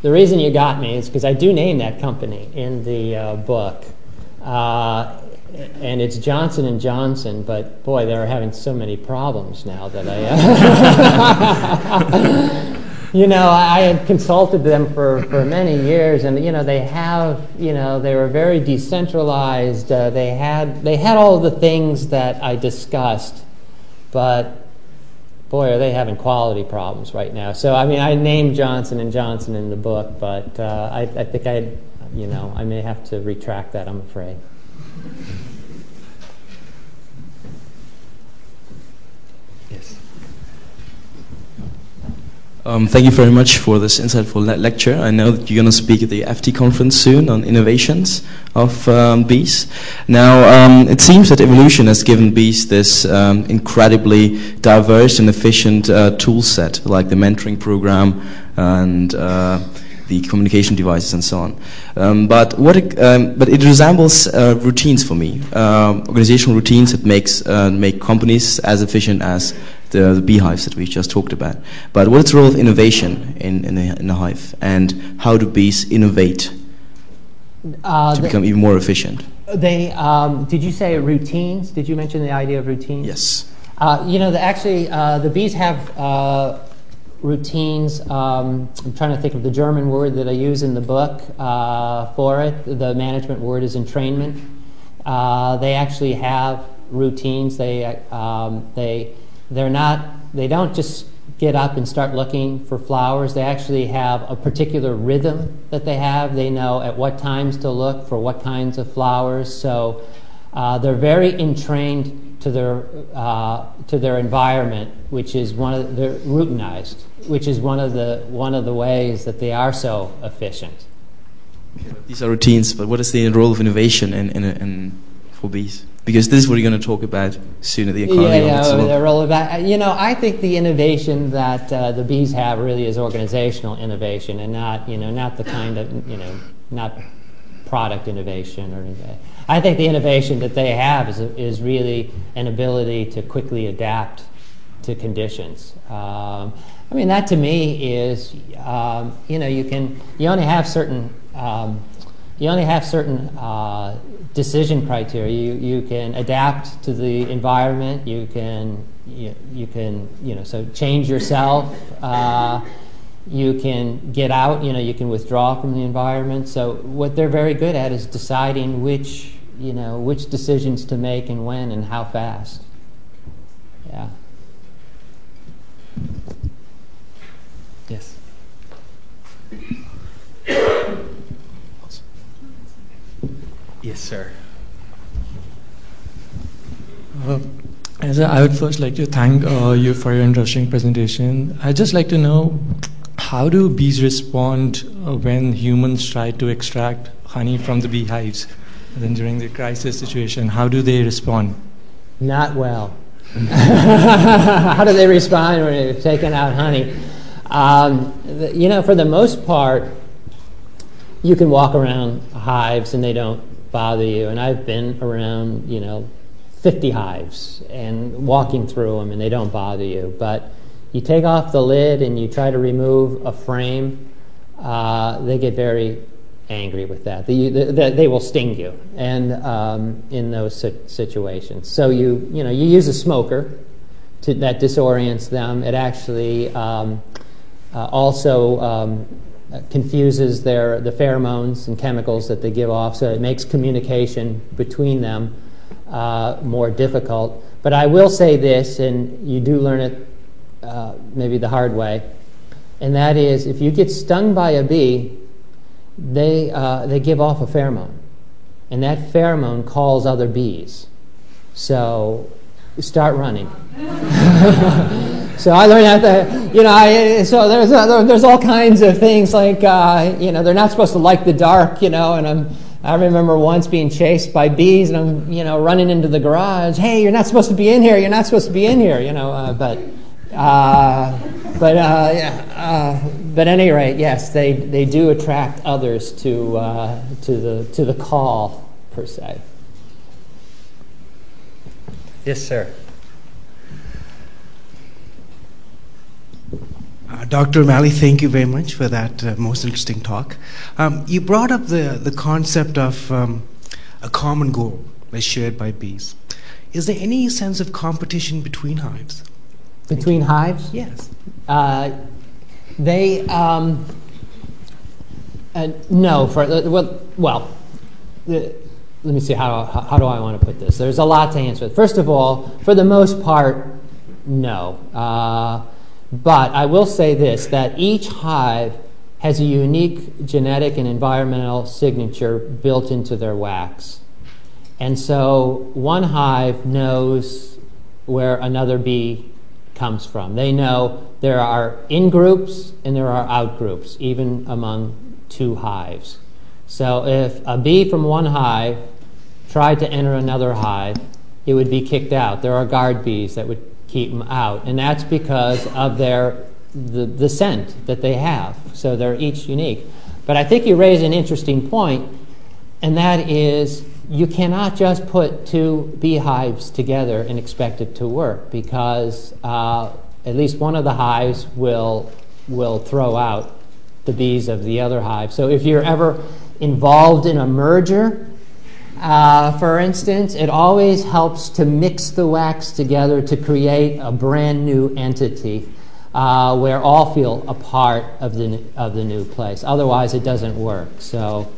the reason you got me is because I do name that company in the uh, book, uh, and it's Johnson and Johnson. But boy, they're having so many problems now that I. you know, I had consulted them for, for many years, and you know, they have, you know, they were very decentralized. Uh, they had they had all the things that I discussed, but boy, are they having quality problems right now. So, I mean, I named Johnson and Johnson in the book, but uh, I, I think I, you know, I may have to retract that. I'm afraid. Um, thank you very much for this insightful le- lecture. I know that you're going to speak at the FT conference soon on innovations of um, bees. Now, um, it seems that evolution has given bees this um, incredibly diverse and efficient uh, tool set, like the mentoring program and uh, the communication devices and so on. Um, but what it, um, but it resembles uh, routines for me, um, organizational routines that makes uh, make companies as efficient as the, the, beehives that we just talked about. But what's the role of innovation in in a, in a hive, and how do bees innovate uh, to become even more efficient? They um, did you say routines? Did you mention the idea of routines? Yes. Uh, you know, the, actually, uh, the bees have uh, routines. Um, I'm trying to think of the German word that I use in the book uh, for it. The management word is entrainment. Uh, they actually have routines. They um, they they're not. They don't just get up and start looking for flowers. They actually have a particular rhythm that they have. They know at what times to look for what kinds of flowers. So uh, they're very entrained to their uh, to their environment, which is one of the, they're routinized, which is one of the one of the ways that they are so efficient. These are routines, but what is the role of innovation in, in, in for bees? Because this is what you're going to talk about soon at the economy. Yeah, yeah, the role about. You know, I think the innovation that uh, the bees have really is organizational innovation, and not you know not the kind of you know not product innovation or anything. I think the innovation that they have is is really an ability to quickly adapt to conditions. Um, I mean, that to me is um, you know you can you only have certain. Um, you only have certain uh, decision criteria. You, you can adapt to the environment. You can you, you can you know so change yourself. Uh, you can get out. You know you can withdraw from the environment. So what they're very good at is deciding which you know which decisions to make and when and how fast. Yeah. Yes. Yes, sir. Uh, as a, I would first like to thank uh, you for your interesting presentation. I'd just like to know how do bees respond uh, when humans try to extract honey from the beehives? And then during the crisis situation, how do they respond? Not well. how do they respond when they're taking out honey? Um, you know, for the most part, you can walk around hives and they don't bother you. And I've been around, you know, 50 hives and walking through them and they don't bother you. But you take off the lid and you try to remove a frame, uh, they get very angry with that. They, they, they will sting you and um, in those situations. So you, you, know, you use a smoker to, that disorients them. It actually um, uh, also um, confuses their, the pheromones and chemicals that they give off, so it makes communication between them uh, more difficult. But I will say this, and you do learn it uh, maybe the hard way, and that is if you get stung by a bee, they, uh, they give off a pheromone, and that pheromone calls other bees. So start running. so I learned that, the, you know, I, so there's, uh, there's all kinds of things like, uh, you know, they're not supposed to like the dark, you know, and I'm, I remember once being chased by bees and I'm, you know, running into the garage. Hey, you're not supposed to be in here. You're not supposed to be in here, you know, uh, but, uh, but, uh, yeah, but any rate, yes, they, they do attract others to, to, the, to the call, per se. Yes, sir. Uh, Dr. O'Malley, thank you very much for that uh, most interesting talk. Um, you brought up the, the concept of um, a common goal as shared by bees. Is there any sense of competition between hives? Between hives? Yes. Uh, they, um, uh, no, for, uh, well, well the, let me see, how, how, how do I want to put this? There's a lot to answer. First of all, for the most part, no. But I will say this that each hive has a unique genetic and environmental signature built into their wax. And so one hive knows where another bee comes from. They know there are in groups and there are out groups, even among two hives. So if a bee from one hive tried to enter another hive, it would be kicked out. There are guard bees that would keep them out. And that's because of their the, the scent that they have. So they're each unique. But I think you raise an interesting point, and that is you cannot just put two beehives together and expect it to work because uh, at least one of the hives will, will throw out the bees of the other hive. So if you're ever involved in a merger, uh, for instance, it always helps to mix the wax together to create a brand new entity uh, where all feel a part of the, of the new place. Otherwise, it doesn't work. So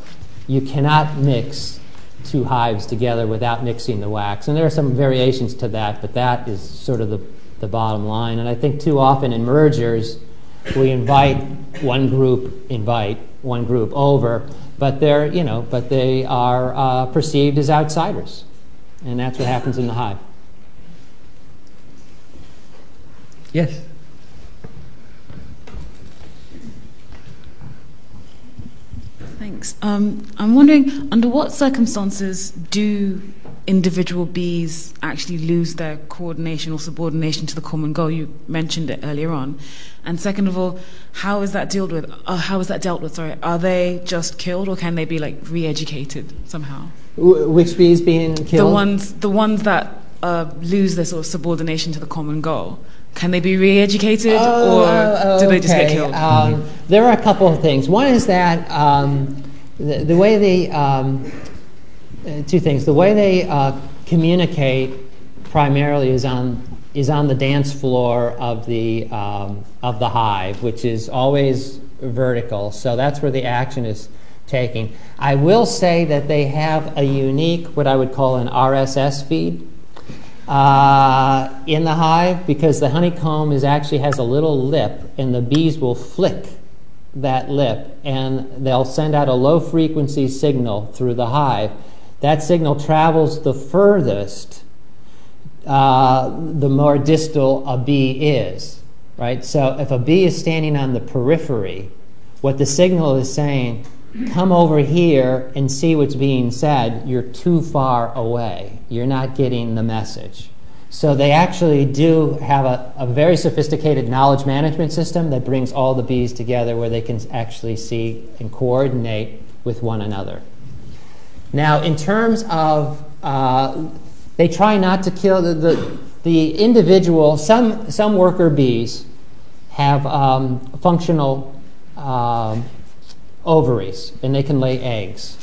you cannot mix two hives together without mixing the wax. And there are some variations to that, but that is sort of the, the bottom line. And I think too often in mergers, we invite one group, invite one group over, but they're, you know, but they are uh, perceived as outsiders. And that's what happens in the hive. Yes. Thanks. Um, I'm wondering, under what circumstances do individual bees actually lose their coordination or subordination to the common goal? You mentioned it earlier on. And second of all, how is that dealt with? Uh, how is that dealt with? Sorry, are they just killed, or can they be like re-educated somehow? which bees being killed? The ones, the ones that uh, lose their sort of subordination to the common goal. Can they be re-educated, oh, or oh, do they just get killed? Um, there are a couple of things. One is that um, the, the, way they, um, two things. The way they uh, communicate primarily is on is on the dance floor of the um, of the hive, which is always vertical. So that's where the action is taking. I will say that they have a unique, what I would call an RSS feed uh, in the hive because the honeycomb is actually has a little lip, and the bees will flick that lip, and they'll send out a low frequency signal through the hive. That signal travels the furthest uh, the more distal a bee is, right? So if a bee is standing on the periphery, what the signal is saying, come over here and see what's being said, you're too far away. You're not getting the message. So they actually do have a, a very sophisticated knowledge management system that brings all the bees together where they can actually see and coordinate with one another. Now, in terms of, uh, they try not to kill the, the, the, individual, some, some worker bees have um, functional um, ovaries and they can lay eggs.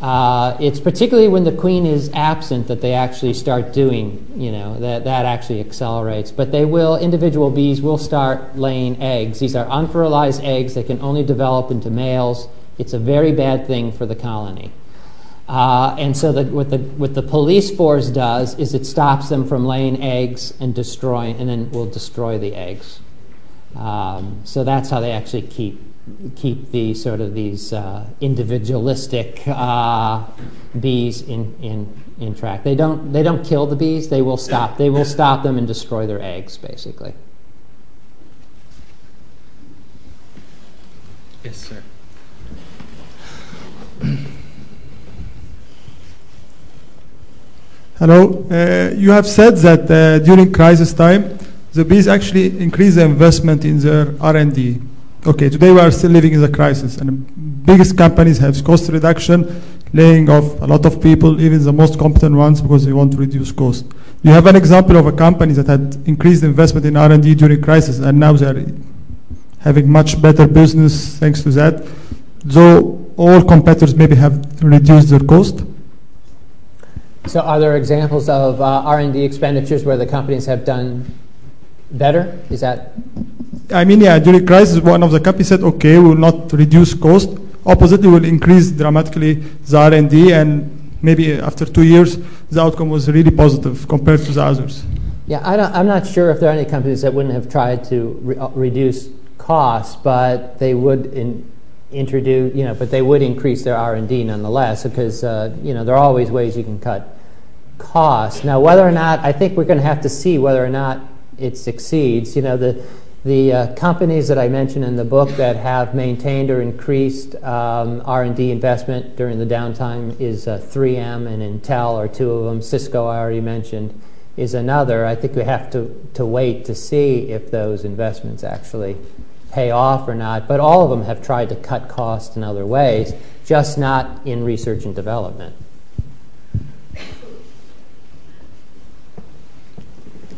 Uh, it's particularly when the queen is absent that they actually start doing, you know, that, that actually accelerates. But they will, individual bees will start laying eggs. These are unfertilized eggs that can only develop into males. It's a very bad thing for the colony. Uh, and so what, the, police force does is it stops them from laying eggs and then will destroy the eggs. Um, so that's how they actually keep keep the sort of these uh, individualistic uh, bees in, in, in track. They don't, they don't kill the bees, they will stop. They will stop them and destroy their eggs, basically. Yes, sir. Hello. Uh, you have said that uh, during crisis time, the bees actually increase the investment in their R&D. Okay, today we are still living in the crisis, and biggest companies have cost reduction, laying off a lot of people, even the most competent ones, because they want to reduce cost. You have an example of a company that had increased investment in R&D during crisis, and now they are having much better business thanks to that. Though all competitors maybe have reduced their cost. So, are there examples of uh, R&D expenditures where the companies have done better? Is that I mean, yeah, during crisis, one of the companies said, okay, we will not reduce cost. Oppositely, we will increase dramatically the R&D, and maybe after two years, the outcome was really positive compared to the others. Yeah, I am not sure if there are any companies that wouldn't have tried to re- uh, reduce costs, but they would in, introduce, you know, but they would increase their R&D nonetheless, because uh, you know there are always ways you can cut costs. Now, whether or not, I think we're going to have to see whether or not it succeeds. You know, the the uh, companies that I mentioned in the book that have maintained or increased um, R&D investment during the downtime is uh, 3M and Intel are two of them. Cisco I already mentioned, is another. I think we have to, to wait to see if those investments actually pay off or not. But all of them have tried to cut costs in other ways, just not in research and development.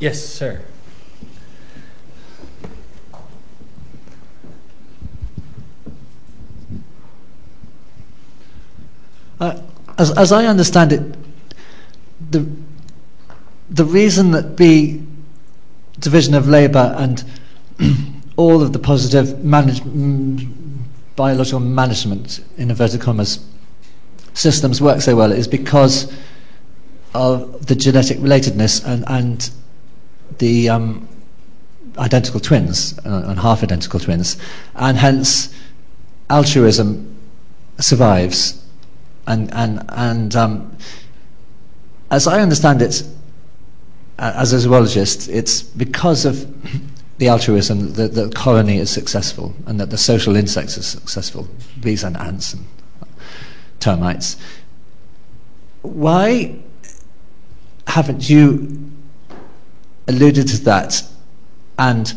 Yes, sir. Uh, as, as I understand it, the, the reason that the division of labour and all of the positive manage, biological management in inverted commas systems work so well is because of the genetic relatedness and the um, identical twins uh, and half identical twins, and hence altruism survives. And, and, and um, as I understand it, as a zoologist, it's because of the altruism that the colony is successful and that the social insects are successful, bees and ants and termites. Why haven't you alluded to that and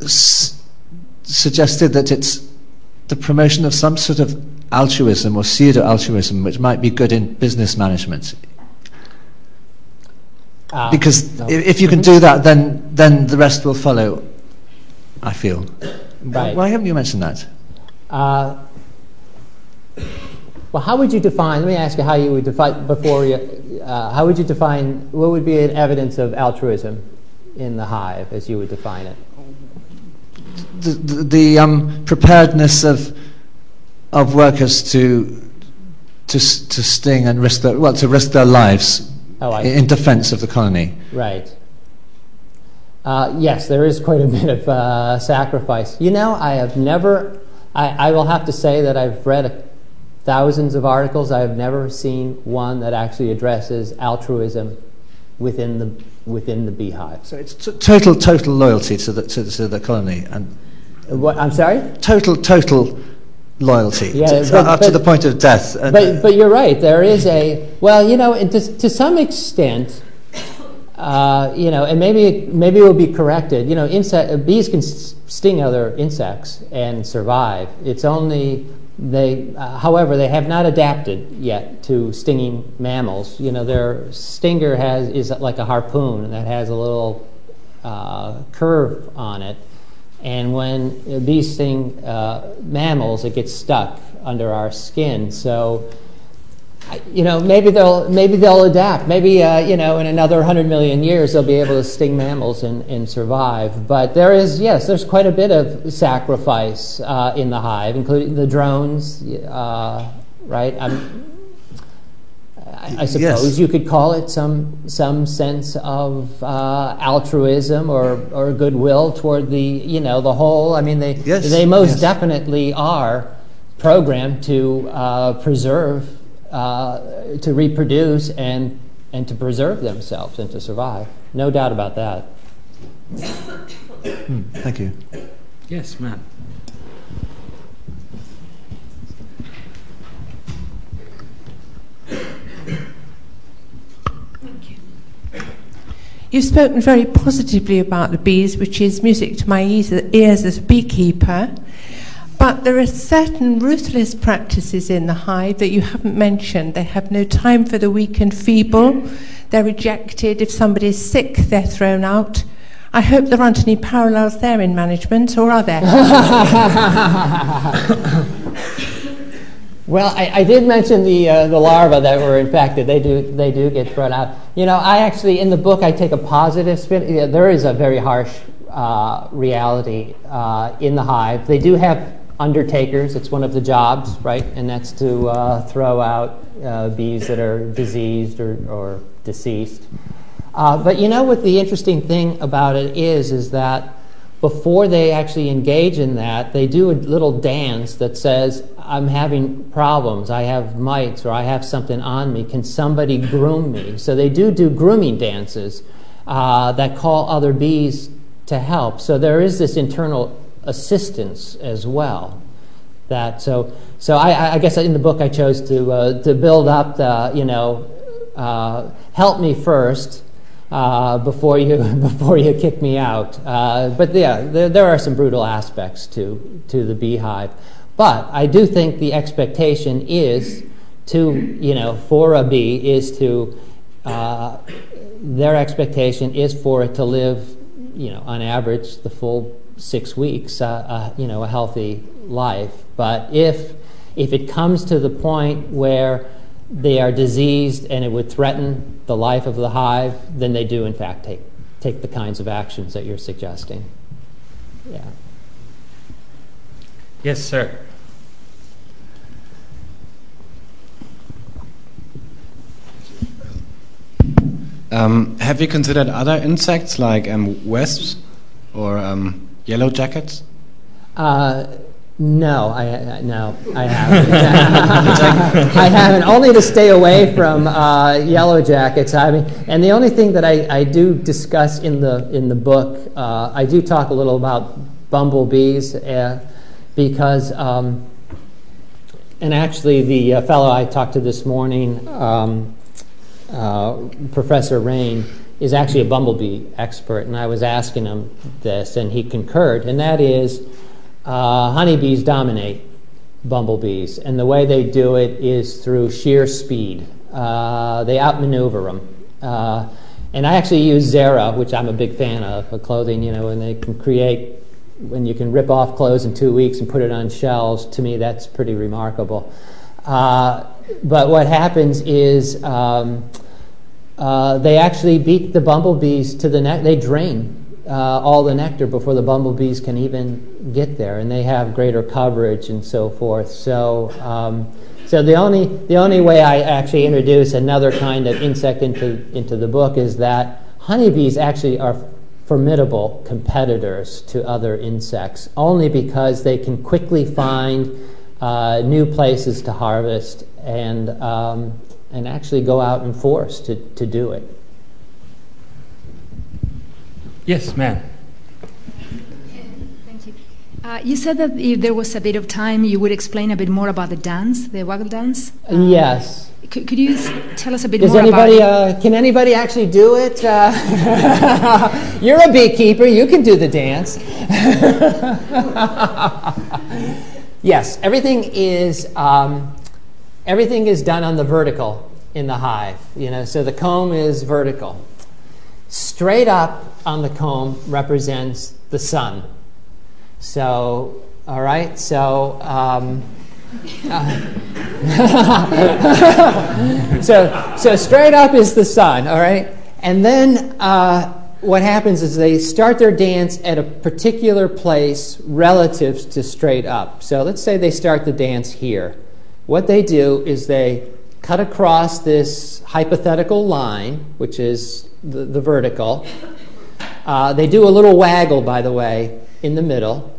s- suggested that it's the promotion of some sort of altruism or pseudo altruism which might be good in business management. Uh, because no. if you can do that, then then the rest will follow. I feel. Right. Why haven't you mentioned that? Uh, well, how would you define? Let me ask you how you would define before you. Uh, how would you define what would be an evidence of altruism in the hive, as you would define it? The, the, the um, preparedness of of workers to to to sting and risk their well to risk their lives oh, in defence of the colony. Right. Uh, yes, there is quite a bit of uh, sacrifice. You know, I have never. I, I will have to say that I've read a thousands of articles. I have never seen one that actually addresses altruism within the within the beehive. So it's t- total total loyalty to the to, to, the colony and what I'm sorry. Total total loyalty yeah, to, but, up but, to the point of death. But but you're right. There is a well, you know, to to some extent. Uh, you know, and maybe maybe it will be corrected. You know, insect, bees can sting other insects and survive. It's only they, uh, however, they have not adapted yet to stinging mammals. You know, their stinger has is like a harpoon that has a little uh, curve on it, and when bees sting uh, mammals, it gets stuck under our skin. So you know, maybe they'll maybe they'll adapt. Maybe uh, you know, in another hundred million years, they'll be able to sting mammals and, and survive. But there is yes, there's quite a bit of sacrifice uh, in the hive, including the drones. Uh, right? I'm, I, I suppose yes. you could call it some some sense of uh, altruism or, or goodwill toward the you know the whole. I mean, they yes. they most yes. definitely are programmed to uh, preserve uh, to reproduce and, and to preserve themselves and to survive. No doubt about that. Hmm, thank you. Yes, ma'am. Thank You've spoken very positively about the bees, which is music to my ears as a beekeeper. But there are certain ruthless practices in the hive that you haven't mentioned. They have no time for the weak and feeble. They're rejected. If somebody is sick, they're thrown out. I hope there aren't any parallels there in management, or are there? well, I, I, did mention the, uh, the larvae that were infected. They do, they do get thrown out. You know, I actually, in the book, I take a positive spin. Yeah, there is a very harsh uh, reality uh, in the hive. They do have undertakers. It's one of the jobs, right? And that's to uh, throw out uh, bees that are diseased or, or deceased. Uh, but you know what the interesting thing about it is, is that before they actually engage in that, they do a little dance that says, I'm having problems, I have mites, or I have something on me. Can somebody groom me? So they do do grooming dances uh, that call other bees to help. So there is this internal assistance as well. That so so I, I guess in the book I chose to uh, to build up the you know uh, help me first uh, before you before you kick me out. Uh, but yeah, there, there are some brutal aspects to to the beehive. But I do think the expectation is to you know for a bee is to uh, their expectation is for it to live you know on average the full six weeks, uh, uh, you know, a healthy life. But if if it comes to the point where they are diseased and it would threaten the life of the hive, then they do in fact take take the kinds of actions that you're suggesting. Yeah. Yes, sir. Um, have you considered other insects like um, wasps or um, Yellow jackets? Uh, no, I no, I haven't. I haven't. Only to stay away from uh, yellow jackets. I mean, and the only thing that I, I do discuss in the in the book, uh, I do talk a little about bumblebees, uh, because, um, and actually, the uh, fellow I talked to this morning, um, uh, Professor Raine is actually a bumblebee expert, and I was asking him this, and he concurred, and that is uh, honeybees dominate bumblebees, and the way they do it is through sheer speed. Uh, they outmaneuver them. Uh, and I actually use Zara, which I'm a big fan of, for clothing, you know, and they can create, when you can rip off clothes in two weeks and put it on shelves, to me that's pretty remarkable. Uh, but what happens is, um, uh, they actually beat the bumblebees to the neck. They drain uh, all the nectar before the bumblebees can even get there, and they have greater coverage and so forth. So, um, so the only the only way I actually introduce another kind of insect into into the book is that honeybees actually are formidable competitors to other insects, only because they can quickly find uh, new places to harvest and um, and actually go out and force to, to do it. Yes, ma'am. Thank you. Uh, you said that if there was a bit of time, you would explain a bit more about the dance, the waggle dance. Uh, yes. Could, could you tell us a bit Does more anybody, about uh, Can anybody actually do it? Uh, you're a beekeeper, you can do the dance. yes, everything is um, everything is done on the vertical in the hive. You know, so the comb is vertical. Straight up on the comb represents the sun. So, all right. So. Um, uh, so, so straight up is the sun, all right? And then uh, what happens is they start their dance at a particular place relative to straight up. So let's say they start the dance here. What they do is they cut across this hypothetical line, which is the, the vertical. Uh, they do a little waggle, by the way, in the middle,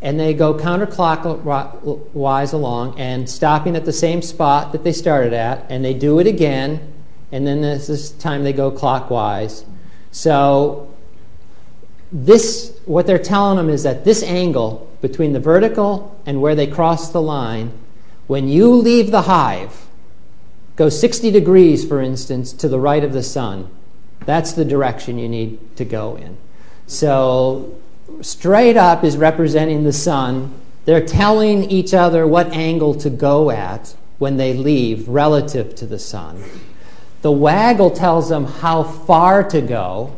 and they go counterclockwise along and stopping at the same spot that they started at, and they do it again, and then this, this time they go clockwise. So this, what they're telling them is that this angle between the vertical and where they cross the line when you leave the hive, go 60 degrees, for instance, to the right of the sun. That's the direction you need to go in. So, straight up is representing the sun. They're telling each other what angle to go at when they leave relative to the sun. The waggle tells them how far to go.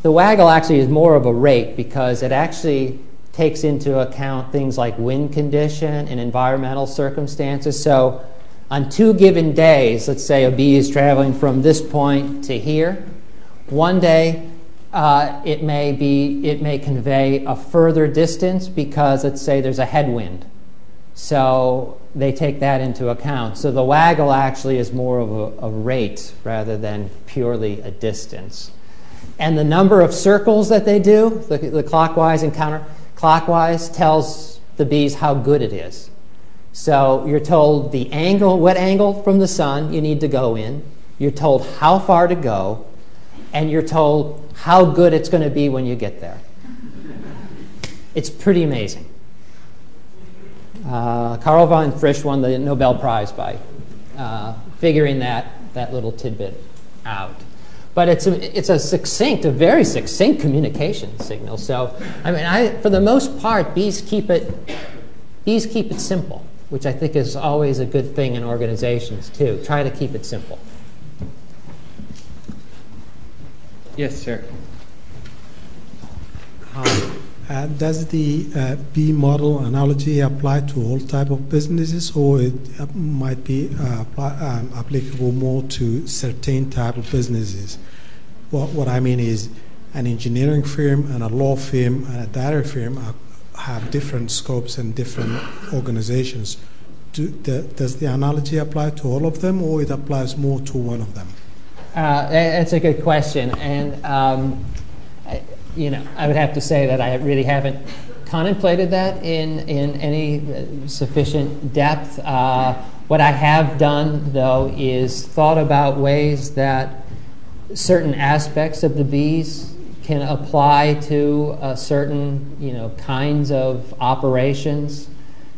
The waggle actually is more of a rate because it actually takes into account things like wind condition and environmental circumstances. So, on two given days, let's say a bee is traveling from this point to here, one day uh, it may be it may convey a further distance because let's say there's a headwind. So they take that into account. So the waggle actually is more of a, a rate rather than purely a distance. And the number of circles that they do, the, the clockwise and counter, clockwise tells the bees how good it is. So you're told the angle, what angle from the sun you need to go in. You're told how far to go, and you're told how good it's going to be when you get there. It's pretty amazing. Uh, Karl von Frisch won the Nobel Prize by uh, figuring that that little tidbit out. But it's a, it's a succinct, a very succinct communication signal. So, I mean, I, for the most part, bees keep it, bees keep it simple, which I think is always a good thing in organizations too. Try to keep it simple. Yes, sir. Hi. Uh, does the uh, bee model analogy apply to all type of businesses, or it uh, might be uh, apply, um, applicable more to certain type of businesses? What, what I mean is, an engineering firm and a law firm and a data firm are, have different scopes and different organizations. Do, the, does the analogy apply to all of them, or it applies more to one of them? Uh, that's a good question, and. Um, you know, I would have to say that I really haven't contemplated that in, in any sufficient depth. Uh, what I have done, though, is thought about ways that certain aspects of the bees can apply to uh, certain, you know, kinds of operations.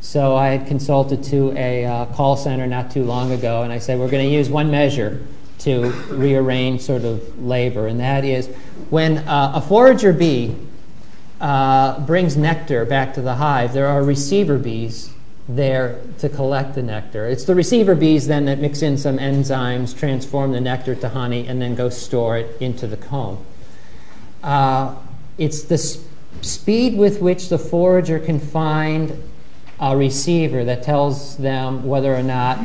So I had consulted to a uh, call center not too long ago, and I said we're going to use one measure to rearrange sort of labor, and that is when uh, a forager bee uh, brings nectar back to the hive, there are receiver bees there to collect the nectar. It's the receiver bees then that mix in some enzymes, transform the nectar to honey, and then go store it into the comb. Uh, it's the sp- speed with which the forager can find a receiver that tells them whether or not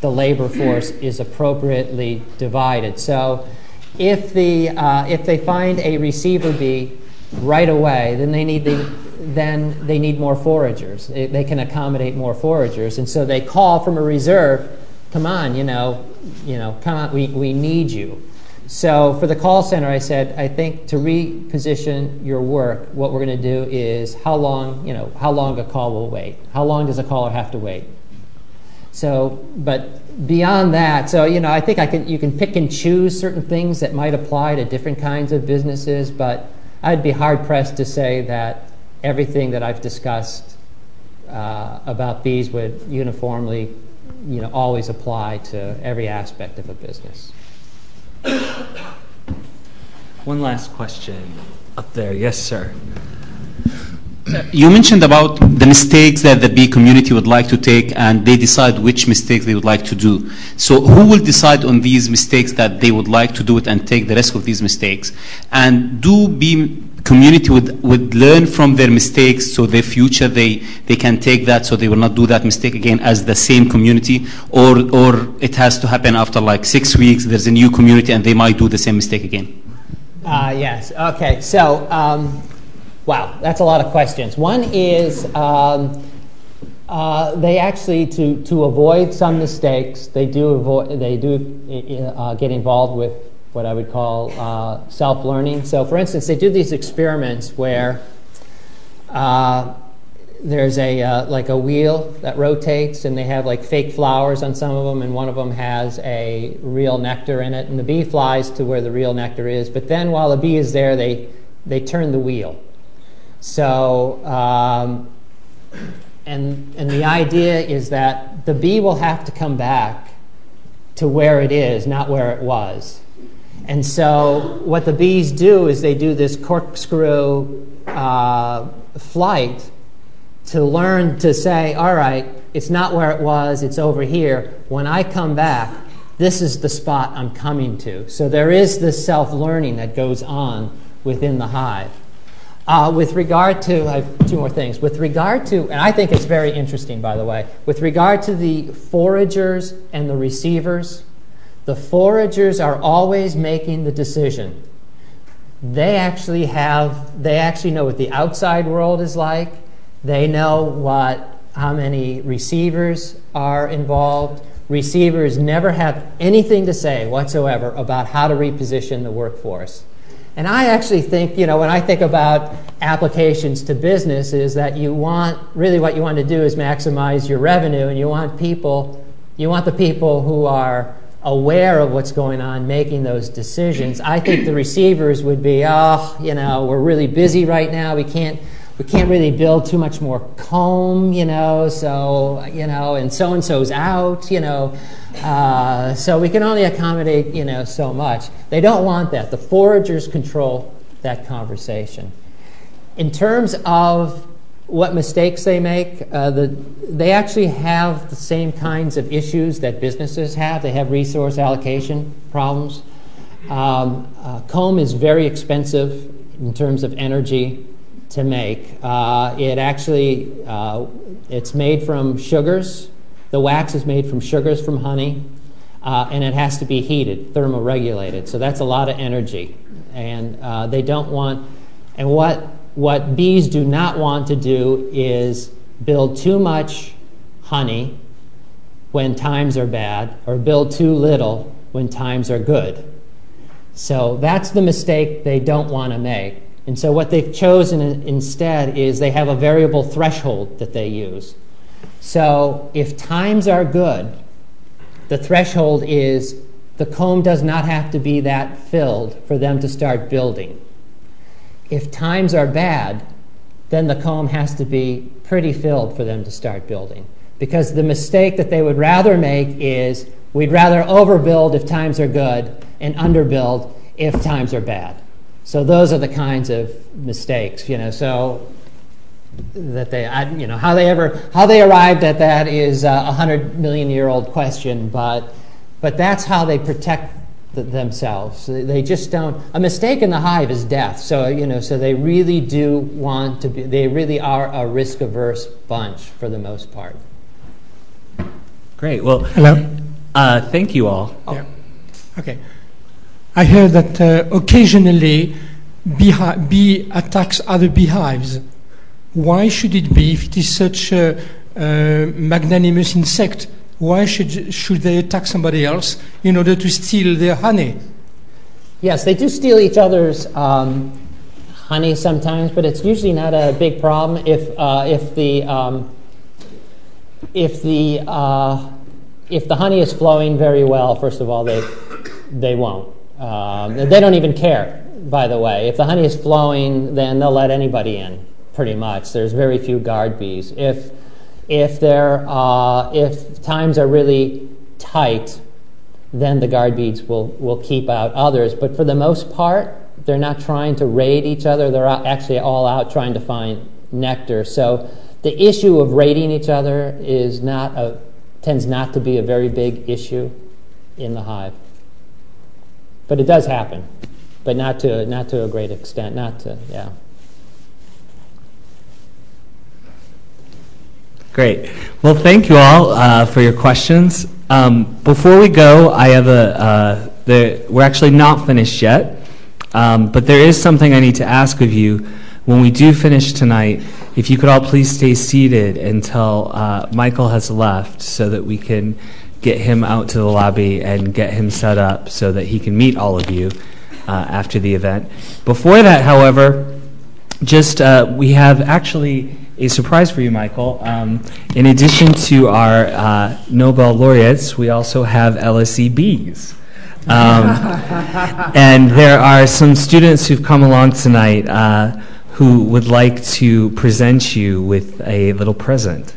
the labor force is appropriately divided. So if, the, uh, if they find a receiver bee right away, then they need, the, then they need more foragers. They, they can accommodate more foragers. And so they call from a reserve, come on, you know, you know, come on, we, we need you. So for the call center, I said, I think to reposition your work, what we're going to do is how long, you know, how long a call will wait. How long does a caller have to wait? So, but beyond that, so you know, I think I can you can pick and choose certain things that might apply to different kinds of businesses, but I'd be hard pressed to say that everything that I've discussed uh, about bees would uniformly, you know, always apply to every aspect of a business. One last question up there. Yes, sir. You mentioned about the mistakes that the bee community would like to take, and they decide which mistakes they would like to do. So, who will decide on these mistakes that they would like to do it and take the risk of these mistakes? And do bee community would, would learn from their mistakes so their future they, they can take that so they will not do that mistake again as the same community or or it has to happen after like six weeks there's a new community and they might do the same mistake again uh, yes okay so um, Wow, that's a lot of questions. One is um, uh, they actually, to, to avoid some mistakes, they do, avoid, they do uh, get involved with what I would call uh, self learning. So, for instance, they do these experiments where uh, there's a uh, like a wheel that rotates, and they have like fake flowers on some of them, and one of them has a real nectar in it, and the bee flies to where the real nectar is. But then, while the bee is there, they they turn the wheel. So, um, and, and the idea is that the bee will have to come back to where it is, not where it was. And so, what the bees do is they do this corkscrew uh, flight to learn to say, all right, it's not where it was, it's over here. When I come back, this is the spot I'm coming to. So, there is this self learning that goes on within the hive. Uh, with regard to, I have two more things. With regard to, and I think it's very interesting, by the way, with regard to the foragers and the receivers, the foragers are always making the decision. They actually have, they actually know what the outside world is like. They know what, how many receivers are involved. Receivers never have anything to say whatsoever about how to reposition the workforce. And I actually think, you know, when I think about applications to business, is that you want, really what you want to do is maximize your revenue, and you want people, you want the people who are aware of what's going on making those decisions. I think the receivers would be, oh, you know, we're really busy right now. We can't, we can't really build too much more comb, you know, so, you know, and so and so's out, you know. Uh, so we can only accommodate, you know, so much. They don't want that. The foragers control that conversation. In terms of what mistakes they make, uh, the, they actually have the same kinds of issues that businesses have. They have resource allocation problems. Um, uh, comb is very expensive in terms of energy to make. Uh, it actually uh, it's made from sugars. The wax is made from sugars from honey, uh, and it has to be heated, thermoregulated. So that's a lot of energy, and uh, they don't want. And what what bees do not want to do is build too much honey when times are bad, or build too little when times are good. So that's the mistake they don't want to make. And so what they've chosen instead is they have a variable threshold that they use. So if times are good, the threshold is the comb does not have to be that filled for them to start building. If times are bad, then the comb has to be pretty filled for them to start building. Because the mistake that they would rather make is we'd rather overbuild if times are good and underbuild if times are bad. So those are the kinds of mistakes, you know. So that they, you know, how they ever, how they arrived at that is a hundred million year old question, but, but that's how they protect the, themselves. They just don't. A mistake in the hive is death. So you know, so they really do want to be. They really are a risk averse bunch for the most part. Great. Well, hello. Uh, thank you all. Yeah. Okay. I heard that uh, occasionally bee, bee attacks other beehives. Why should it be if it is such a magnanimous insect? Why should, should they attack somebody else in order to steal their honey? Yes, they do steal each other's um, honey sometimes, but it's usually not a big problem if, uh, if the, um, if, the, uh, if the honey is flowing very well, first of all, they, they won't. Um, they don't even care, by the way. If the honey is flowing, then they'll let anybody in pretty much. There's very few guard bees. If if there uh, if times are really tight, then the guard bees will will keep out others. But for the most part, they're not trying to raid each other. They're actually all out trying to find nectar. So the issue of raiding each other is not a tends not to be a very big issue in the hive. But it does happen, but not to not to a great extent. Not to yeah. Great. Well, thank you all uh, for your questions. Um, before we go, I have a. Uh, the, we're actually not finished yet, um, but there is something I need to ask of you. When we do finish tonight, if you could all please stay seated until uh, Michael has left, so that we can get him out to the lobby and get him set up so that he can meet all of you uh, after the event. Before that, however, just uh, we have actually a surprise for you, Michael. Um, in addition to our uh, Nobel laureates, we also have LSE bees. Um, and there are some students who've come along tonight uh, who would like to present you with a little present.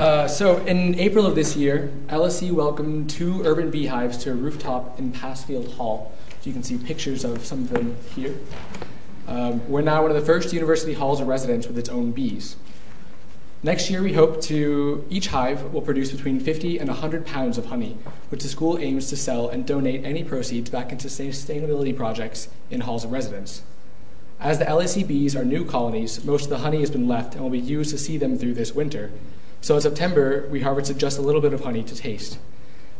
Uh, so in April of this year, LSE welcomed two urban beehives to a rooftop in Passfield Hall. So you can see pictures of some of them here. Um, we're now one of the first university halls of residence with its own bees. Next year, we hope to each hive will produce between 50 and 100 pounds of honey, which the school aims to sell and donate any proceeds back into sustainability projects in halls of residence. As the LSE bees are new colonies, most of the honey has been left and will be used to see them through this winter, so in September, we harvested just a little bit of honey to taste.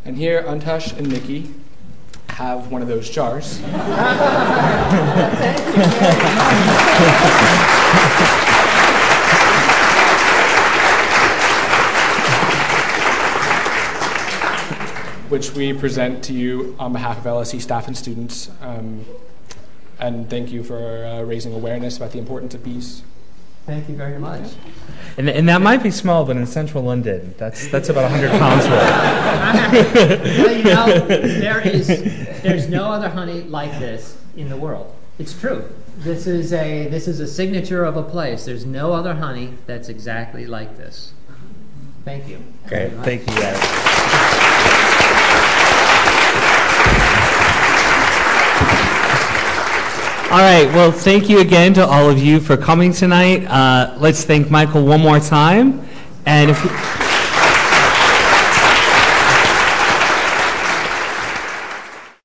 And here, Antash and Nikki have one of those jars. which we present to you on behalf of LSE staff and students. Um, and thank you for uh, raising awareness about the importance of bees. Thank you very much. And, and that might be small, but in central London, that's, that's about 100 pounds worth. well, you know, there is, there's no other honey like this in the world. It's true. This is a this is a signature of a place. There's no other honey that's exactly like this. Thank you. Great. Thank you, guys. All right. Well, thank you again to all of you for coming tonight. Uh, let's thank Michael one more time. And if.